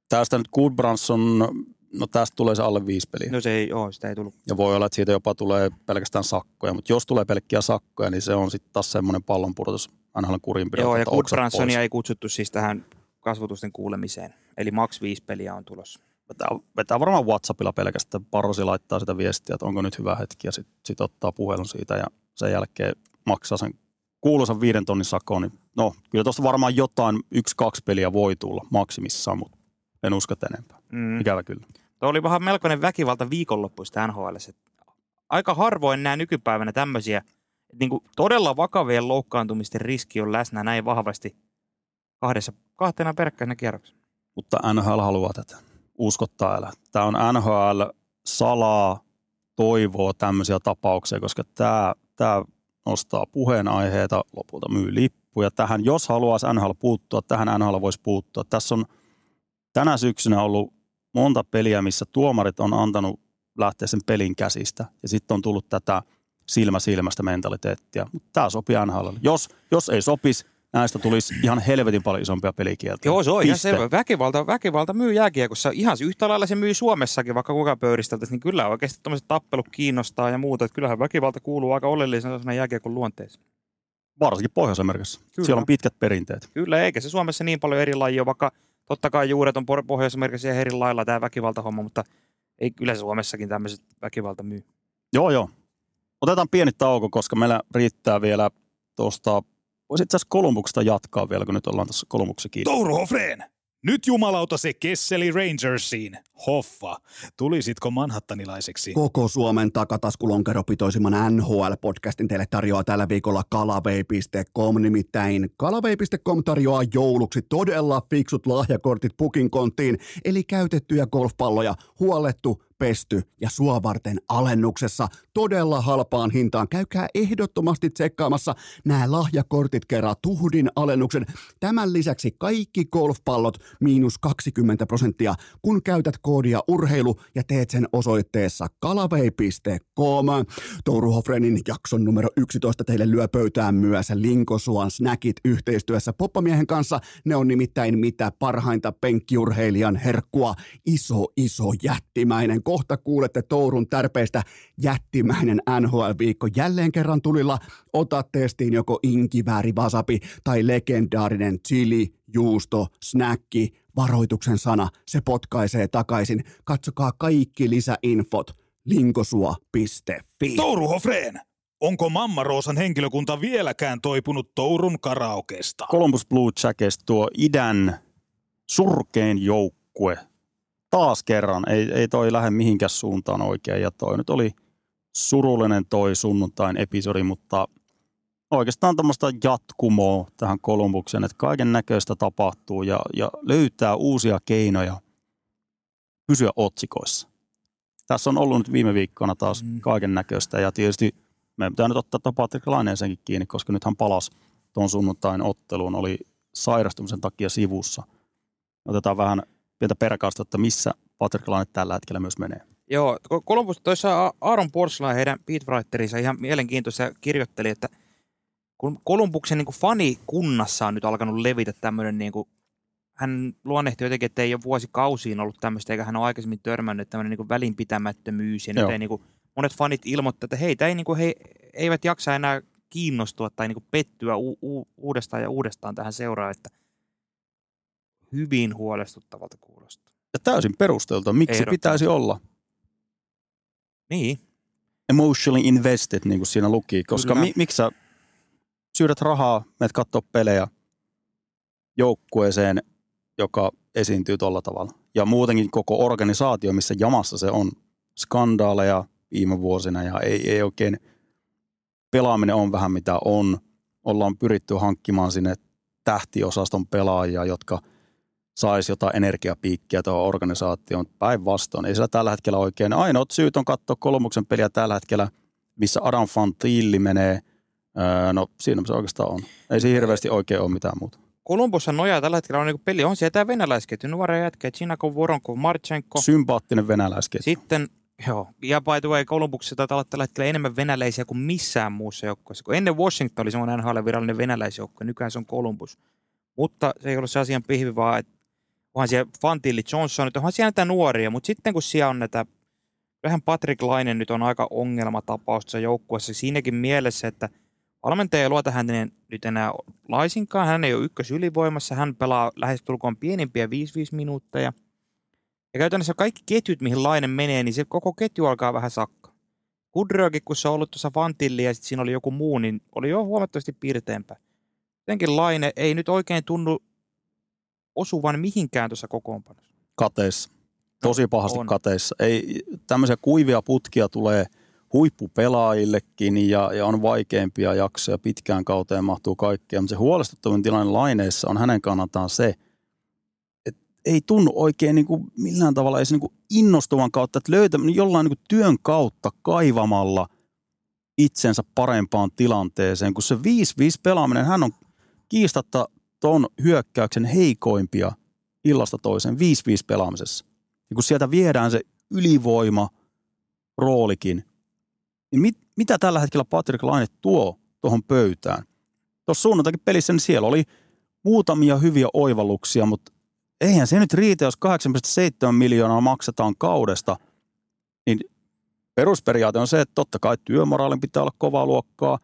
Tästä nyt Goodbranson, no tästä tulee se alle viisi peliä. No se ei ole, sitä ei tullut. Ja voi olla, että siitä jopa tulee pelkästään sakkoja, mutta jos tulee pelkkiä sakkoja, niin se on sitten taas semmoinen pallonpudotus aina kurinpidolta. Joo, ja pois. ei kutsuttu siis tähän kasvotusten kuulemiseen. Eli max viisi peliä on tulossa. Vetää, vetää varmaan Whatsappilla pelkästään. Parosi laittaa sitä viestiä, että onko nyt hyvä hetki ja sitten sit ottaa puhelun siitä ja sen jälkeen maksaa sen kuuluisan viiden tonnin sakon. Niin, no, kyllä tuosta varmaan jotain, yksi, kaksi peliä voi tulla maksimissaan, mutta en usko enempää. Mm. Ikävä kyllä. Tuo oli vähän melkoinen väkivalta viikonloppuista NHL. Aika harvoin nämä nykypäivänä tämmöisiä, niin todella vakavien loukkaantumisten riski on läsnä näin vahvasti kahdessa, kahtena peräkkäisenä kierroksena. Mutta NHL haluaa tätä. Uskottaa älä. Tämä on NHL salaa, toivoo tämmöisiä tapauksia, koska tämä, tämä nostaa puheenaiheita, lopulta myy lippuja. Tähän, jos haluaisi NHL puuttua, tähän NHL voisi puuttua. Tässä on tänä syksynä ollut monta peliä, missä tuomarit on antanut lähteä sen pelin käsistä. Ja sitten on tullut tätä silmä silmästä mentaliteettia. Mutta tämä sopii NHL. Jos, jos ei sopisi, näistä tulisi ihan helvetin paljon isompia pelikieltoja. Joo, se on ihan selvä. Väkivalta, väkivalta myy jääkiekossa. Ihan yhtä lailla se myy Suomessakin, vaikka kuka pöyristeltäisiin, niin kyllä oikeasti tämmöiset tappelut kiinnostaa ja muuta. Että kyllähän väkivalta kuuluu aika oleellisena osana jääkiekon luonteeseen. Varsinkin Pohjois-Amerikassa. Kyllä. Siellä on pitkät perinteet. Kyllä, eikä se Suomessa niin paljon eri lajia, vaikka totta kai juuret on ihan eri lailla tämä väkivaltahomma, mutta ei kyllä Suomessakin tämmöiset väkivalta myy. Joo, joo. Otetaan pieni tauko, koska meillä riittää vielä tuosta, voisi itse asiassa Kolumbuksesta jatkaa vielä, kun nyt ollaan tässä Kolumbuksen kiinni. Touru Hofreen, nyt jumalauta se Kesseli Rangersiin. Hoffa, tulisitko manhattanilaiseksi? Koko Suomen takataskulonkeropitoisimman NHL-podcastin teille tarjoaa tällä viikolla kalavei.com, nimittäin kalavei.com tarjoaa jouluksi todella fiksut lahjakortit pukin konttiin, eli käytettyjä golfpalloja, huolettu, pesty ja sua varten alennuksessa todella halpaan hintaan. Käykää ehdottomasti tsekkaamassa nämä lahjakortit kerran tuhdin alennuksen. Tämän lisäksi kaikki golfpallot miinus 20 prosenttia, kun käytät koodia urheilu ja teet sen osoitteessa kalavei.com. Touru Hofrenin jakson numero 11 teille lyö pöytään myös Linkosuan snackit yhteistyössä Poppamiehen kanssa. Ne on nimittäin mitä parhainta penkkiurheilijan herkkua. Iso, iso, jättimäinen. Kohta kuulette Tourun tärpeistä jättimäinen NHL-viikko jälleen kerran tulilla. Ota testiin joko inkivääri wasabi tai legendaarinen chili, juusto, snäkki, varoituksen sana, se potkaisee takaisin. Katsokaa kaikki lisäinfot linkosua.fi. Touru Hofreen, onko Mamma Roosan henkilökunta vieläkään toipunut Tourun karaokesta? Columbus Blue Jackets, tuo idän surkein joukkue. Taas kerran, ei, ei toi lähde mihinkään suuntaan oikein. Ja toi nyt oli surullinen toi sunnuntain episodi, mutta oikeastaan tämmöistä jatkumoa tähän Kolumbukseen, että kaiken näköistä tapahtuu ja, ja löytää uusia keinoja pysyä otsikoissa. Tässä on ollut nyt viime viikkoina taas Mm. kaiken näköistä ja tietysti meidän pitää nyt ottaa tuo Patrick Laineensenkin kiinni, koska nyt hän palasi tuon sunnuntain otteluun, oli sairastumisen takia sivussa. Otetaan vähän pientä perkausta, että missä Patrick Laine tällä hetkellä myös menee. Joo, Columbus, tuossa Aaron Porcela heidän beatwriterinsa ihan mielenkiintoista kirjoitteli, että kun Kolumbuksen niin fanikunnassa on nyt alkanut levitä tämmöinen, niin kuin, hän luonnehti jotenkin, että ei ole vuosikausiin ollut tämmöistä, eikä hän ole aikaisemmin törmännyt tämmöinen niin välinpitämättömyys. Ja nyt ei, niin kuin, monet fanit ilmoittavat, että heitä ei, niin kuin, he eivät jaksa enää kiinnostua tai niin kuin pettyä u- u- uudestaan ja uudestaan tähän seuraan, että hyvin huolestuttavalta kuulostaa. Ja täysin perusteltua, miksi Ehdottomasti. pitäisi olla Niin, emotionally invested, niin kuin siinä luki. Koska Kyllä. mi, miksi sä syydät rahaa, menet katsoa pelejä joukkueeseen, joka esiintyy tuolla tavalla. Ja muutenkin koko organisaatio, missä jamassa se on. Skandaaleja viime vuosina ja ei, ei oikein pelaaminen on vähän mitä on. Ollaan pyritty hankkimaan sinne tähtiosaston pelaajia, jotka saisi jotain energiapiikkiä tuohon organisaatioon. Päinvastoin. Ei sillä tällä hetkellä oikein. Ainoat syyt on katsoa kolmuksen peliä tällä hetkellä, missä Adam Fantilli menee. Öö, no siinä se oikeastaan on. Ei se hirveästi oikein ole mitään muuta. Kolumbushan nojaa tällä hetkellä on niin peli, on siellä tämä venäläisketju, nuoria jätkiä, Chinakov, Voronkov, Marchenko. Sympaattinen venäläisketju. Sitten, joo, ja by the way, Kolumbuksessa taitaa olla tällä hetkellä enemmän venäläisiä kuin missään muussa joukkueessa. Kun ennen Washington oli semmoinen NHL virallinen venäläisjoukkue, nykyään se on Columbus. Mutta se ei ollut se asian pihvi, vaan että onhan siellä Fantilli Johnson, onhan siellä näitä nuoria, mutta sitten kun siellä on näitä, vähän Patrick Laine nyt on aika ongelmatapaus tässä joukkueessa siinäkin mielessä, että valmentaja ei luota häneen nyt enää laisinkaan, hän ei ole ykkös ylivoimassa, hän pelaa lähestulkoon pienimpiä 5-5 minuutteja. Ja käytännössä kaikki ketjut, mihin Laine menee, niin se koko ketju alkaa vähän sakkaa. Kudröökin, kun se on ollut tuossa Fantilli ja sitten siinä oli joku muu, niin oli jo huomattavasti piirteempää. Jotenkin Laine ei nyt oikein tunnu osuvan mihinkään tuossa kokoonpanossa. Kateissa. Tosi pahasti on. kateissa. Ei, tämmöisiä kuivia putkia tulee huippupelaajillekin ja, ja on vaikeampia jaksoja. Pitkään kauteen mahtuu kaikkea. Mutta se huolestuttavin tilanne laineissa on hänen kannaltaan se, että ei tunnu oikein niin kuin millään tavalla edes niin kuin innostuvan kautta, että löytää jollain niin kuin työn kautta kaivamalla itsensä parempaan tilanteeseen, kun se 5-5 pelaaminen, hän on kiistatta ton hyökkäyksen heikoimpia illasta toiseen 5-5 pelaamisessa. Ja kun sieltä viedään se ylivoima roolikin, niin mit, mitä tällä hetkellä Patrick Laine tuo tuohon pöytään? tuossa suunnantakin pelissä, niin siellä oli muutamia hyviä oivalluksia, mutta eihän se nyt riitä, jos 8,7 miljoonaa maksetaan kaudesta, niin perusperiaate on se, että totta kai työmoraalin pitää olla kovaa luokkaa.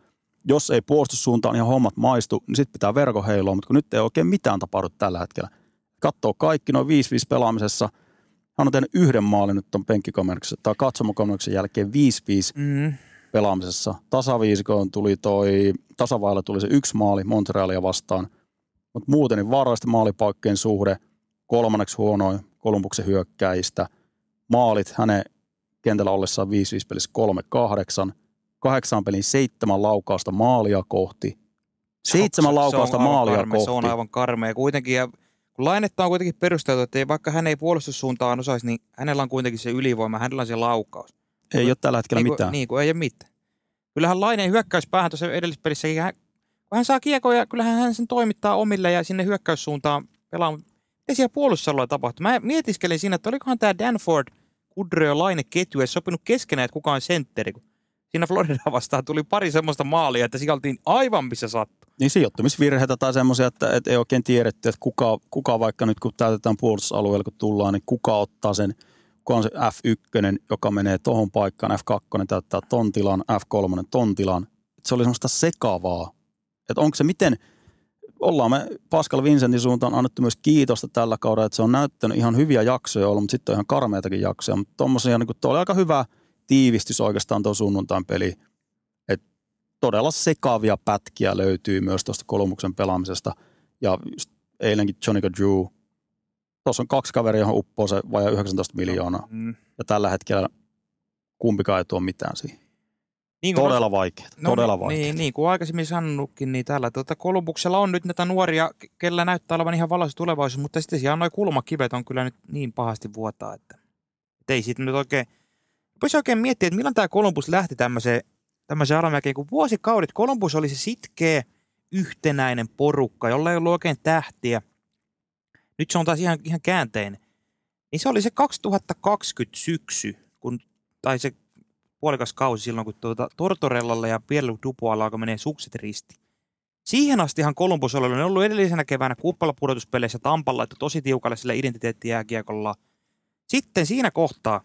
Jos ei puolustussuuntaan ihan hommat maistu, niin sitten pitää verko heiloa, mutta kun nyt ei oikein mitään tapahdu tällä hetkellä. Katsoo kaikki noin 5-5 pelaamisessa. Hän on tehnyt yhden maalin nyt tuon penkkikomerksen tai katsomokomerksen jälkeen 5-5 Mm. pelaamisessa. Tasaviisikoon tuli toi, tasavailla tuli se yksi maali Montrealia vastaan. Mutta muuten niin vaarallisten maalipaikkojen suhde, kolmanneksi huonoin Kolumbuksen hyökkäistä. Maalit hänen kentällä ollessaan 5-5 pelissä 3-8. Kahdeksan pelin seitsemän laukausta maalia kohti. Seitsemän Se- se laukausta aivan maalia karmea, kohti. Se on aivan karmea. Kuitenkin, ja kun lainetta on kuitenkin perusteltu, että ei, vaikka hän ei puolustussuuntaan osaisi, niin hänellä on kuitenkin se ylivoima, hänellä on se laukaus. Ei ole tällä hetkellä niin kuin, mitään. Niin kuin ei ole mitään. Kyllähän Laineen hyökkäyspäähän tuossa edellisessä pelissä, hän, kun hän saa kiekon ja kyllähän hän sen toimittaa omille ja sinne hyökkäyssuuntaan pelaa. Mitä siellä puolustusalueella tapahtui? Mä mietiskelin siinä, että olikohan tämä Danford, Kudro ja Laine ketju edes sopinut keskenään, että kuka on sentteri. kun Siinä Florida vastaan tuli pari semmoista maalia, että siellä oltiin aivan missä sattuu. Niin sijoittumisvirheitä tai semmoisia, että, että ei oikein tiedetty, että kuka, kuka vaikka nyt kun täytetään puolustusalueella, kun tullaan, niin kuka ottaa sen, kuka on se F1, joka menee tohon paikkaan, F2 täyttää ton tilan, F3 ton tilan. Se oli semmoista sekavaa. Että onko se miten, ollaan me Pascal Vincentin suuntaan annettu myös kiitosta tällä kaudella, että se on näyttänyt ihan hyviä jaksoja ollut, mutta sitten on ihan karmeitakin jaksoja. Mutta tommosia, niin tuo oli aika hyvä tiivistys oikeastaan tuo sunnuntain peli. Et todella sekavia pätkiä löytyy myös tuosta Kolumbuksen pelaamisesta. Ja just eilenkin Johnny Drew, tuossa on kaksi kaveria, johon uppoo se vajaa 19 miljoonaa. Mm. Ja tällä hetkellä kumpikaan ei tuo mitään siihen. Niin kuin Todella vaikeaa, todella niin, vaikeaa. Niin, niin kuin aikaisemmin sanonutkin, niin täällä tuota Kolumbuksella on nyt näitä nuoria, kellä näyttää olevan ihan valaisu tulevaisuus, mutta sitten siellä noin kulmakivet on kyllä nyt niin pahasti vuotaa, että, että ei siitä nyt oikein, voisi oikein miettiä, että milloin tämä Kolumbus lähti tämmöiseen, tämmöiseen alamäkeen, kun vuosikaudet Kolumbus oli se sitkeä, yhtenäinen porukka, jolla ei ollut oikein tähtiä. Nyt se on taas ihan, ihan käänteinen. Niin se oli se 2020 syksy, kun, tai se puolikas kausi silloin, kun tuota Tortorellalla ja Pierlu Dupualla alkoi menee sukset risti. Siihen astihan Columbus oli ollut edellisenä keväänä kuppalapudotuspeleissä Tampalla, että tosi tiukalle sillä identiteettijääkiekolla. Sitten siinä kohtaa,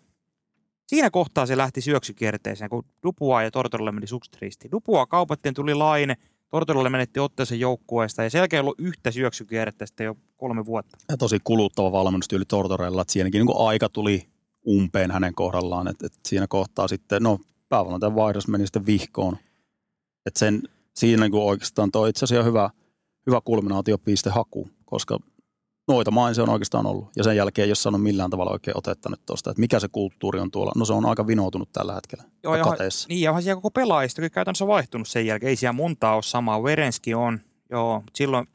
siinä kohtaa se lähti syöksykierteeseen, kun Dupua ja Tortorella meni sukset ristiin. Dupua kaupattiin, tuli laine, Tortorella menetti otteeseen joukkueesta ja selkeä ollut yhtä syöksykierrettä sitten jo kolme vuotta. ja tosi kuluttava valmennustyyli Tortorella, että siinäkin niin aika tuli umpeen hänen kohdallaan, että, että siinä kohtaa sitten, no päävalmentajan vaihdos meni sitten vihkoon. Että sen, siinä niin oikeastaan toi itse asiassa hyvä, hyvä kulminaatiopiste haku, koska noita main se on oikeastaan ollut. Ja sen jälkeen ei ole saanut millään tavalla oikein otetta nyt tuosta, että mikä se kulttuuri on tuolla. No se on aika vinoutunut tällä hetkellä Joo, ja kateessa. niin, ja onhan siellä koko pelaajistokin käytännössä vaihtunut sen jälkeen. Ei siellä montaa ole samaa. Verenski on, joo, mutta silloin,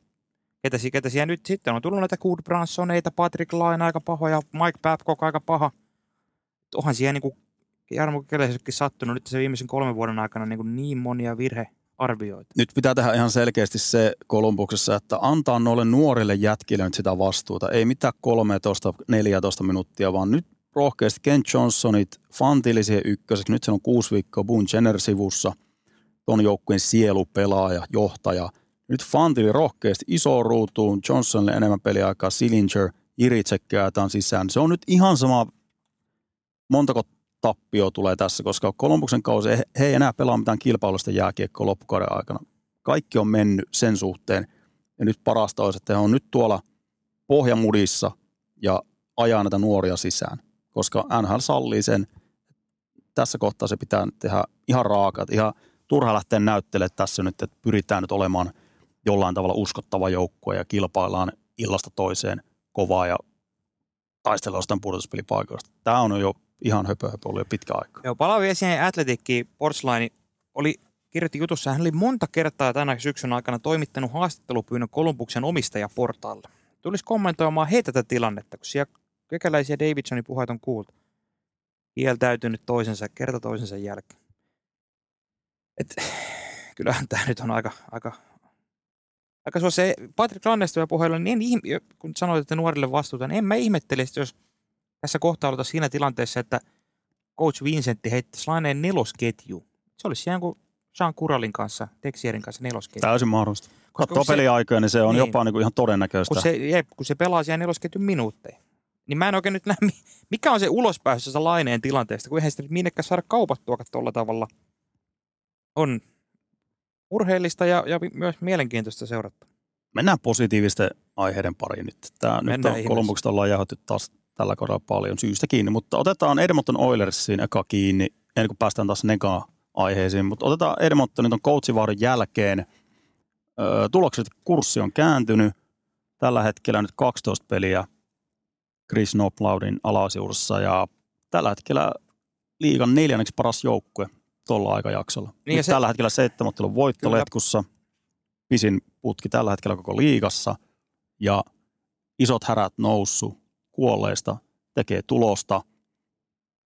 ketä, ketä siellä nyt sitten on tullut näitä Good Bransoneita, Patrick Laine aika pahoja, Mike Babcock aika paha. Onhan siellä niin kuin Jarmo Kelesekin sattunut nyt se viimeisen kolmen vuoden aikana niin, kuin niin monia virhearvioita. Nyt pitää tehdä ihan selkeästi se Kolumbuksessa, että antaa noille nuorille jätkille nyt sitä vastuuta. Ei mitään 13-14 minuuttia, vaan nyt rohkeasti Ken Johnsonit, Fantili siihen. Nyt se on kuusi viikkoa Boone Jenner sivussa. Ton joukkueen sielupelaaja, johtaja. Nyt Fantili rohkeasti iso ruutuun, Johnsonille enemmän peliaikaa, Sillinger, Iritsek käätään sisään. Se on nyt ihan sama, montako tappio tulee tässä, koska Kolumbuksen kausi, he ei enää pelaa mitään kilpailusta jääkiekkoa loppukauden aikana. Kaikki on mennyt sen suhteen. Ja nyt parasta olisi, että he on nyt tuolla pohjamudissa ja ajaa näitä nuoria sisään. Koska NHL sallii sen. Tässä kohtaa se pitää tehdä ihan raaka. että Ihan turha lähteä näyttelemään tässä nyt, että pyritään nyt olemaan jollain tavalla uskottava joukkue ja kilpaillaan illasta toiseen kovaa ja taistellaan jostain pudotuspelipaikoista. Tämä on jo ihan höpö, höpö ollut jo pitkä aika. Joo, palaa vielä siihen Athletickiin. Portsline oli, kirjoitti jutussa, hän oli monta kertaa tänä syksyn aikana toimittanut haastattelupyynnön Kolumbuksen omistajaportaalle. Tulisi kommentoimaan he tätä tilannetta, kun siellä kekäläisiä Davidsonin puheet on kuultu. Kieltäytynyt toisensa, kerta toisensa jälkeen. Et, kyllähän tämä nyt on aika, aika, aika se Patrick Lannestuja puheella, niin en kun sanoit, että nuorille vastuuta, niin en mä ihmettele, jos tässä kohtaa oltaisiin siinä tilanteessa, että coach Vincentti heittäisi laineen nelosketju. Se olisi ihan kuin Sean Kuralin kanssa, Texierin kanssa nelosketju. Täysin mahdollista. Katsoo peliaikoja, niin se on Niin. jopa niin kuin ihan todennäköistä. kun se, jep, kun se pelaa siellä nelosketjun minuutteja. Niin mä en oikein nyt näe, mi- mikä on se ulospääsy se laineen tilanteesta, kun eihän sitä nyt minnekään saada kaupattua tuolla tavalla. On urheellista ja, ja myös mielenkiintoista seurata. Mennään positiivisten aiheiden pariin nyt. Tää, nyt on. Kolumbuksesta ollaan jahottu taas tällä kaudella paljon syystä kiinni, mutta otetaan Edmonton Oilersiin eka kiinni, ennen kuin päästään taas nega-aiheisiin, mutta otetaan Edmontonin ton coachivahdon jälkeen. Öö, tulokset, kurssi on kääntynyt. Tällä hetkellä nyt 12 peliä Chris Noplaudin alaisuudessa ja tällä hetkellä liigan neljänneksi paras joukkue tuolla aikajaksolla. Niin nyt se- tällä hetkellä seitsemän voittoletkussa, pisin putki tällä hetkellä koko liigassa ja isot härät noussut kuolleista, tekee tulosta.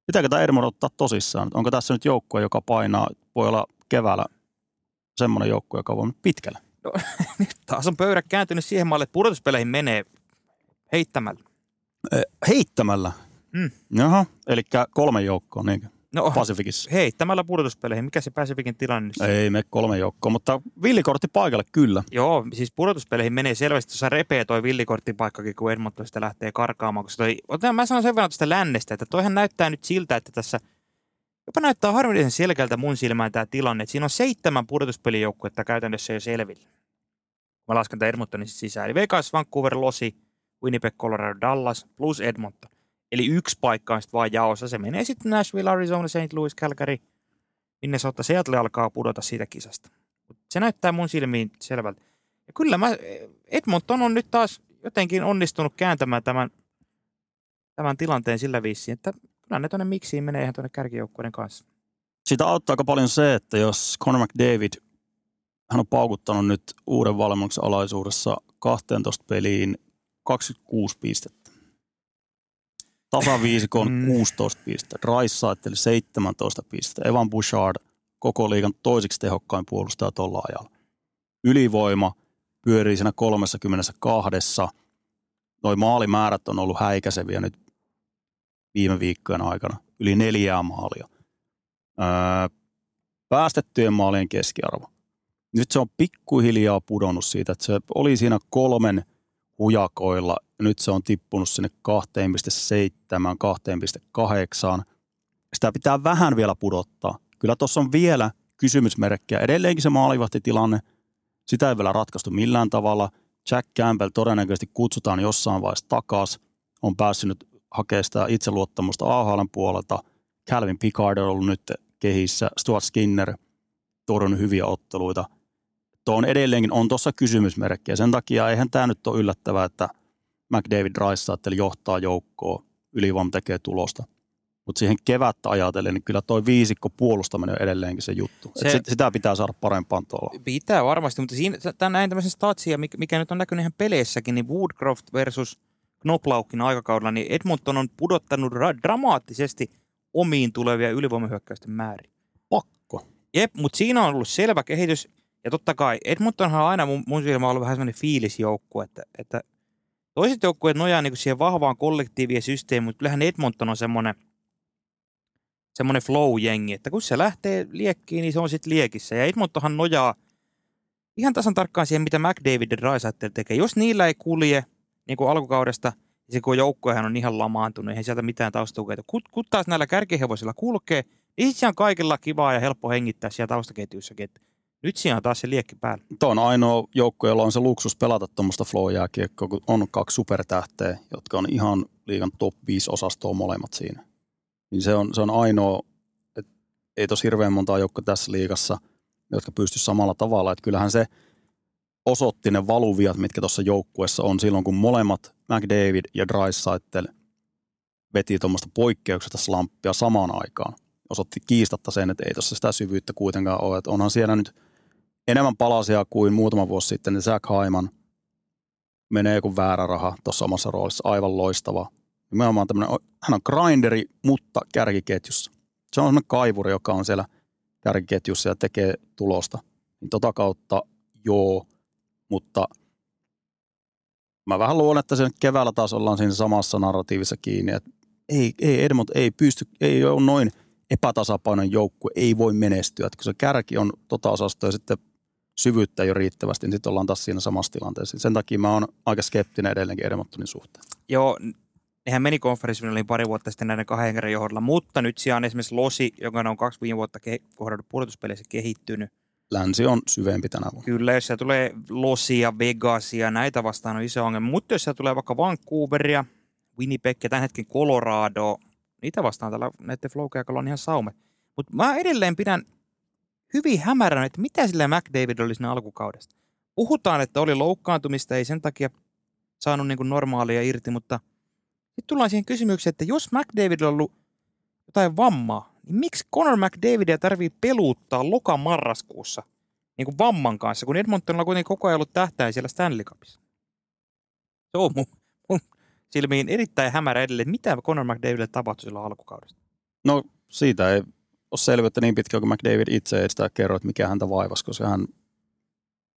Pitääkö tämä Edmond ottaa tosissaan? Onko tässä nyt joukkue, joka painaa, voi olla keväällä semmoinen joukkue, joka voi mennä pitkälle? Nyt taas on pöydä kääntynyt siihen maalle, että pudotuspeleihin menee heittämällä. Eh, heittämällä. Mm. Jaha, eli kolme joukkoa, niin No Pacificissa. heittämällä pudotuspeleihin. Mikä se Pacificin tilanne nyt? Ei me kolme joukkoa, mutta villikortti paikalle kyllä. Joo, siis pudotuspeleihin menee selvästi, tuossa repee toi villikorttipaikkakin, kun Edmonton sitä lähtee karkaamaan. Koska toi, otetaan, mä sanon sen verran tästä lännestä, että toihan näyttää nyt siltä, että tässä jopa näyttää harvinaisen selkeältä mun silmään tämä tilanne, että siinä on seitsemän pudotuspelijoukkuetta käytännössä jo selvillä. Mä lasken tämän Edmontonin sisään. Eli Vegas, Vancouver, Losi, Winnipeg, Colorado, Dallas plus Edmonton. Eli yksi paikka on sitten vaan jaossa. Se menee sitten Nashville, Arizona, St. Louis, Calgary, Minnesota. Seattle alkaa pudota siitä kisasta. Mut Se näyttää mun silmiin selvältä. Ja kyllä mä, Edmonton on nyt taas jotenkin onnistunut kääntämään tämän, tämän tilanteen sillä viisiin, että kyllä ne tuonne miksiin menee ihan tuonne kärkijoukkueiden kanssa. Sitä auttaa aika paljon se, että jos Conor McDavid, hän on paukuttanut nyt uuden valmennuksen alaisuudessa 12 peliin 26 pistettä. Tasaviisikon Mm. 16 pistettä, Raissaitteli 17 pistettä, Evan Bouchard koko liigan toisiksi tehokkain puolustaja tuolla ajalla. Ylivoima pyörii siinä 32. Noi maalimäärät on ollut häikäiseviä nyt viime viikkojen aikana. Yli neljää maalia. Öö, päästettyjen maalien keskiarvo. Nyt se on pikkuhiljaa pudonnut siitä, että se oli siinä kolmen hujakoilla. Nyt se on tippunut sinne 2,7, 2,8. Sitä pitää vähän vielä pudottaa. Kyllä tuossa on vielä kysymysmerkkejä. Edelleenkin se maalivahtitilanne, sitä ei vielä ratkaistu millään tavalla. Jack Campbell todennäköisesti kutsutaan jossain vaiheessa takaisin. On päässyt nyt hakemaan sitä itseluottamusta AHLn puolelta. Calvin Pickard on ollut nyt kehissä. Stuart Skinner torjunut hyviä otteluita. Tuo on edelleenkin on tuossa kysymysmerkkiä. Sen takia eihän tämä nyt ole yllättävää, että McDavid Rice johtaa joukkoa, ylivoima tekee tulosta. Mutta siihen kevättä ajatellen, niin kyllä toi viisikko puolustaminen on edelleenkin se juttu. Se- Se, sit, sitä pitää saada parempaan tuolla. Pitää varmasti, mutta siinä, tämän näin tämmöisen statsia, mikä, nyt on näkynyt ihan peleissäkin, niin Woodcroft versus Knoblauchin aikakaudella, niin Edmonton on pudottanut ra- dramaattisesti omiin tulevia ylivoimahyökkäysten määriä. Pakko. Jep, mutta siinä on ollut selvä kehitys. Ja totta kai Edmontonhan on aina mun, mun silmä ollut vähän semmoinen fiilisjoukkue, että, että toiset joukkueet nojaa niin siihen vahvaan kollektiiviin ja systeemiin, mutta kyllähän Edmonton on semmoinen, semmoinen flow-jengi, että kun se lähtee liekkiin, niin se on sitten liekissä. Ja Edmontonhan nojaa ihan tasan tarkkaan siihen, mitä McDavid ja Draisaitl tekee. Jos niillä ei kulje niin kuin alkukaudesta, niin se kun joukkuehan on ihan lamaantunut, eihän sieltä mitään taustatukea. Kun, kun taas näillä kärkihevosilla kulkee, niin sitten on kaikilla kivaa ja helppo hengittää siellä taustaketjussakin. Nyt siinä on taas se liekki päällä. Tuo on ainoa joukko, jolla on se luksus pelata tuommoista flow-jääkiekkoa, kun on kaksi supertähteä, jotka on ihan liigan top 5 osastoa molemmat siinä. Niin se on, se on ainoa, että ei tos hirveän montaa joukkoa tässä liigassa, jotka pysty samalla tavalla. Että kyllähän se osoitti ne valuviat, mitkä tuossa joukkueessa on silloin, kun molemmat McDavid ja Draisaitl veti tuommoista poikkeuksesta slamppia samaan aikaan. Osoitti kiistatta sen, että ei tuossa sitä syvyyttä kuitenkaan ole. Että onhan siellä nyt enemmän palasia kuin muutama vuosi sitten. Niin Zach Hyman menee joku väärä raha tuossa omassa roolissa. Aivan loistava. Nimenomaan tämmönen, hän on grinderi, mutta kärkiketjussa. Se on semmoinen kaivuri, joka on siellä kärkiketjussa ja tekee tulosta. Niin tota kautta joo, mutta mä vähän luulen, että sen keväällä taas ollaan siinä samassa narratiivissa kiinni, että ei, ei Edmont ei pysty, ei ole noin epätasapainon joukkue ei voi menestyä. Että kun se kärki on tota osastoa ja sitten syvyyttä jo riittävästi, niin sitten ollaan taas siinä samassa tilanteessa. Sen takia mä oon aika skeptinen edelleenkin Edmontonin suhteen. Joo, nehän meni konferenssifinaliin pari vuotta sitten näiden kahden kerran johdolla, mutta nyt siellä on esimerkiksi Losi, joka on kaksi viime vuotta ke- kohdannut pudotuspeleissä kehittynyt. Länsi on syvempi tänä vuonna. Kyllä, jos siellä tulee Losia, Vegasia, näitä vastaan on iso ongelma. Mutta jos siellä tulee vaikka Vancouveria, Winnipeg ja tämän hetken Colorado, niitä vastaan tällä näiden flow on ihan saume. Mutta mä edelleen pidän hyvin hämäränä, että mitä sillä McDavid oli siinä alkukaudesta. Puhutaan, että oli loukkaantumista, ei sen takia saanut niin normaalia irti, mutta sitten tullaan siihen kysymykseen, että jos McDavid on ollut jotain vammaa, niin miksi Conor McDavidia tarvii peluuttaa loka-marraskuussa niin kuin vamman kanssa, kun Edmontonilla on kuitenkin koko ajan ollut tähtäin siellä Stanley Cupissa. Se on mun, mun silmiin erittäin hämärä edelleen, mitä Conor McDavidille tapahtui silloin alkukaudesta. No siitä ei ole selvyyttä niin pitkään, kun McDavid itse ei sitä kerro, että mikä häntä vaivasi, koska hän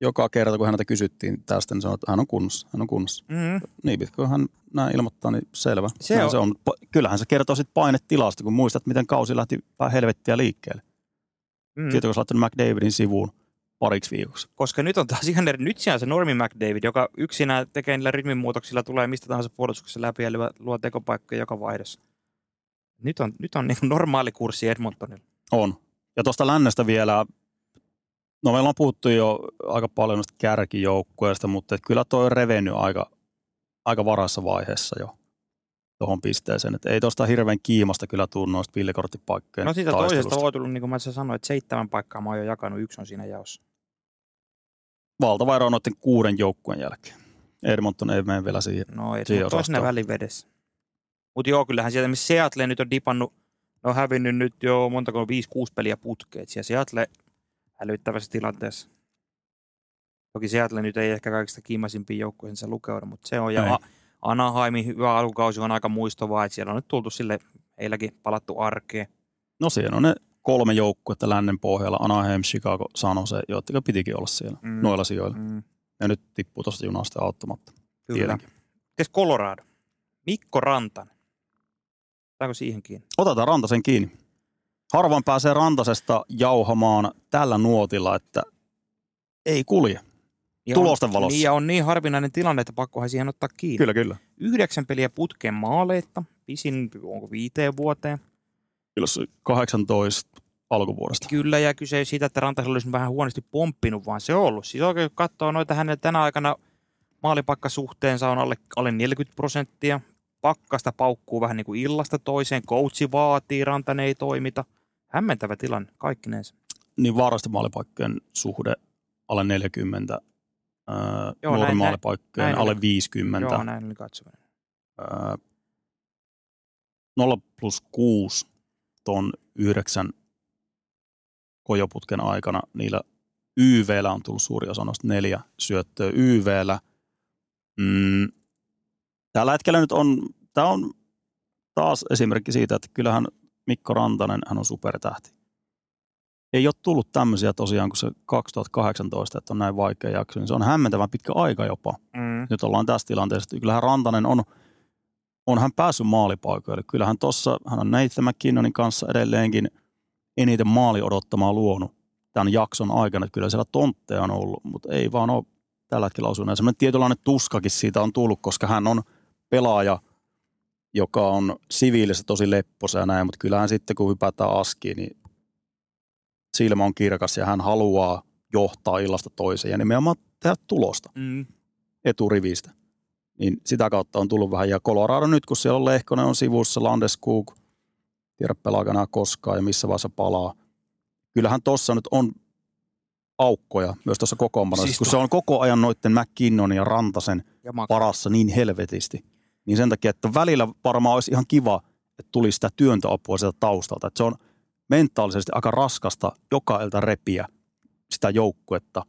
joka kerta, kun häneltä kysyttiin tästä, niin sanoi, että hän on kunnossa, hän on kunnossa. Mm. Niin pitkään, kun hän näin ilmoittaa, niin selvä. Se Näin on- se on. Kyllähän se kertoo sitten painetilasta, kun muistat, miten kausi lähti vähän helvettiä liikkeelle. Mm. Siitä kun sä laittanut McDavidin sivuun pariksi viikoksi. Koska nyt on taas ihan eri. Nyt se Normi McDavid, joka yksinään tekee niillä rytminmuutoksilla, tulee mistä tahansa puolustuksessa läpi ja luo tekopaikkoja joka vaihdossa. Nyt on, nyt on niin normaali kurssi Edmontonilla. On. Ja tuosta lännestä vielä, no meillä on puhuttu jo aika paljon noista kärkijoukkueista, mutta kyllä toi on revennyt aika, aika varassa vaiheessa jo tuohon pisteeseen. Et ei tuosta hirveän kiimasta kyllä tule noista villikorttipaikkojen No siitä toisesta voi tulla, niin kuin mä sanoin, että seitsemän paikkaa mä oon jo jakanut, yksi on siinä jaossa. Valtava ero noiden kuuden joukkueen jälkeen. Edmonton ei mene vielä siihen. No ei, on siinä osastoon. välivedessä. Mutta joo, kyllähän sieltä, missä Seattle nyt on dipannut, ne on hävinnyt nyt jo montako, 5-6 peliä putkeet. Siellä Seattle hälyttävässä tilanteessa. Toki Seattle nyt ei ehkä kaikista kiimasimpia joukkueensa lukeudu, mutta se on. Ja Anaheimin hyvä alkukausi on aika muistavaa, että siellä on nyt tultu sille heilläkin palattu arkeen. No siinä on ne kolme joukkuetta lännen pohjalla, Anaheim, Chicago, San Jose, jotka pitikin olla siellä Mm. noilla sijoilla. Mm, Ja nyt tippuu tuosta junasta auttamatta. kyllä. Tietenkin. Mites Colorado? Mikko Rantanen. Saako siihen kiinni? Otetaan Rantasen kiinni. Harvoin pääsee Rantasesta jauhamaan tällä nuotilla, että ei kulje. Ja Tulosten on, valossa. Niin, ja on niin harvinainen tilanne, että pakkohan siihen ottaa kiinni. Kyllä, kyllä. Yhdeksän peliä putkeen maaleita, pisin onko viiteen vuoteen. Kyllä se 18 alkuvuodesta. Kyllä, ja kyse ei siitä, että Rantasella olisi vähän huonosti pomppinut, vaan se on ollut. Siis oikein kun katsoo noita hänen tänä aikana maalipakkasuhteensa on alle, alle 40 prosenttia. Pakkasta paukkuu vähän niin kuin illasta toiseen. Coachi vaatii, Rantanen ei toimita. Hämmentävä tilanne, kaikkinensa. Niin vaarallisten maalipaikkojen suhde alle 40, öö, Joo, näin- nuoren maalipaikkojen näin alle oli. 50. Joo, näin oli katsominen. Öö, 0 plus 6 ton yhdeksän kojoputken aikana niillä YVllä on tullut suuri osa noista neljä syöttöä YVllä. Mm, tällä hetkellä nyt on, tämä on taas esimerkki siitä, että kyllähän Mikko Rantanen, hän on supertähti. Ei ole tullut tämmöisiä tosiaan kuin se 2018, että on näin vaikea jakso, niin se on hämmentävän pitkä aika jopa Mm. nyt ollaan tässä tilanteessa. että Kyllähän Rantanen on, on hän päässyt maalipaikoille. Kyllähän tuossa, hän on Nathan McKinnonin kanssa edelleenkin eniten maali odottamaa luonut tämän jakson aikana. Kyllä siellä tontteja on ollut, mutta ei vaan ole tällä hetkellä osunut. Ja semmoinen tietynlainen tuskakin siitä on tullut, koska hän on pelaaja, joka on siviilissä tosi lepposa ja näin, mutta kyllähän sitten kun hypätään askiin, niin silmä on kirkas ja hän haluaa johtaa illasta toiseen ja nimenomaan tehdä tulosta Mm. eturivistä. Niin sitä kautta on tullut vähän. Ja Colorado nyt, kun siellä on Lehkonen on sivussa, Landeskog, tiedä pelaako enää koskaan ja missä vaiheessa palaa. Kyllähän tuossa nyt on aukkoja myös tuossa kokoonpanossa, Siis kun se on koko ajan noitten McKinnonin ja Rantasen Ja varassa niin helvetisti. Niin sen takia, että välillä varmaan olisi ihan kiva, että tulisi sitä työntöapua sieltä taustalta. Että se on mentaalisesti aika raskasta joka ilta repiä sitä joukkuetta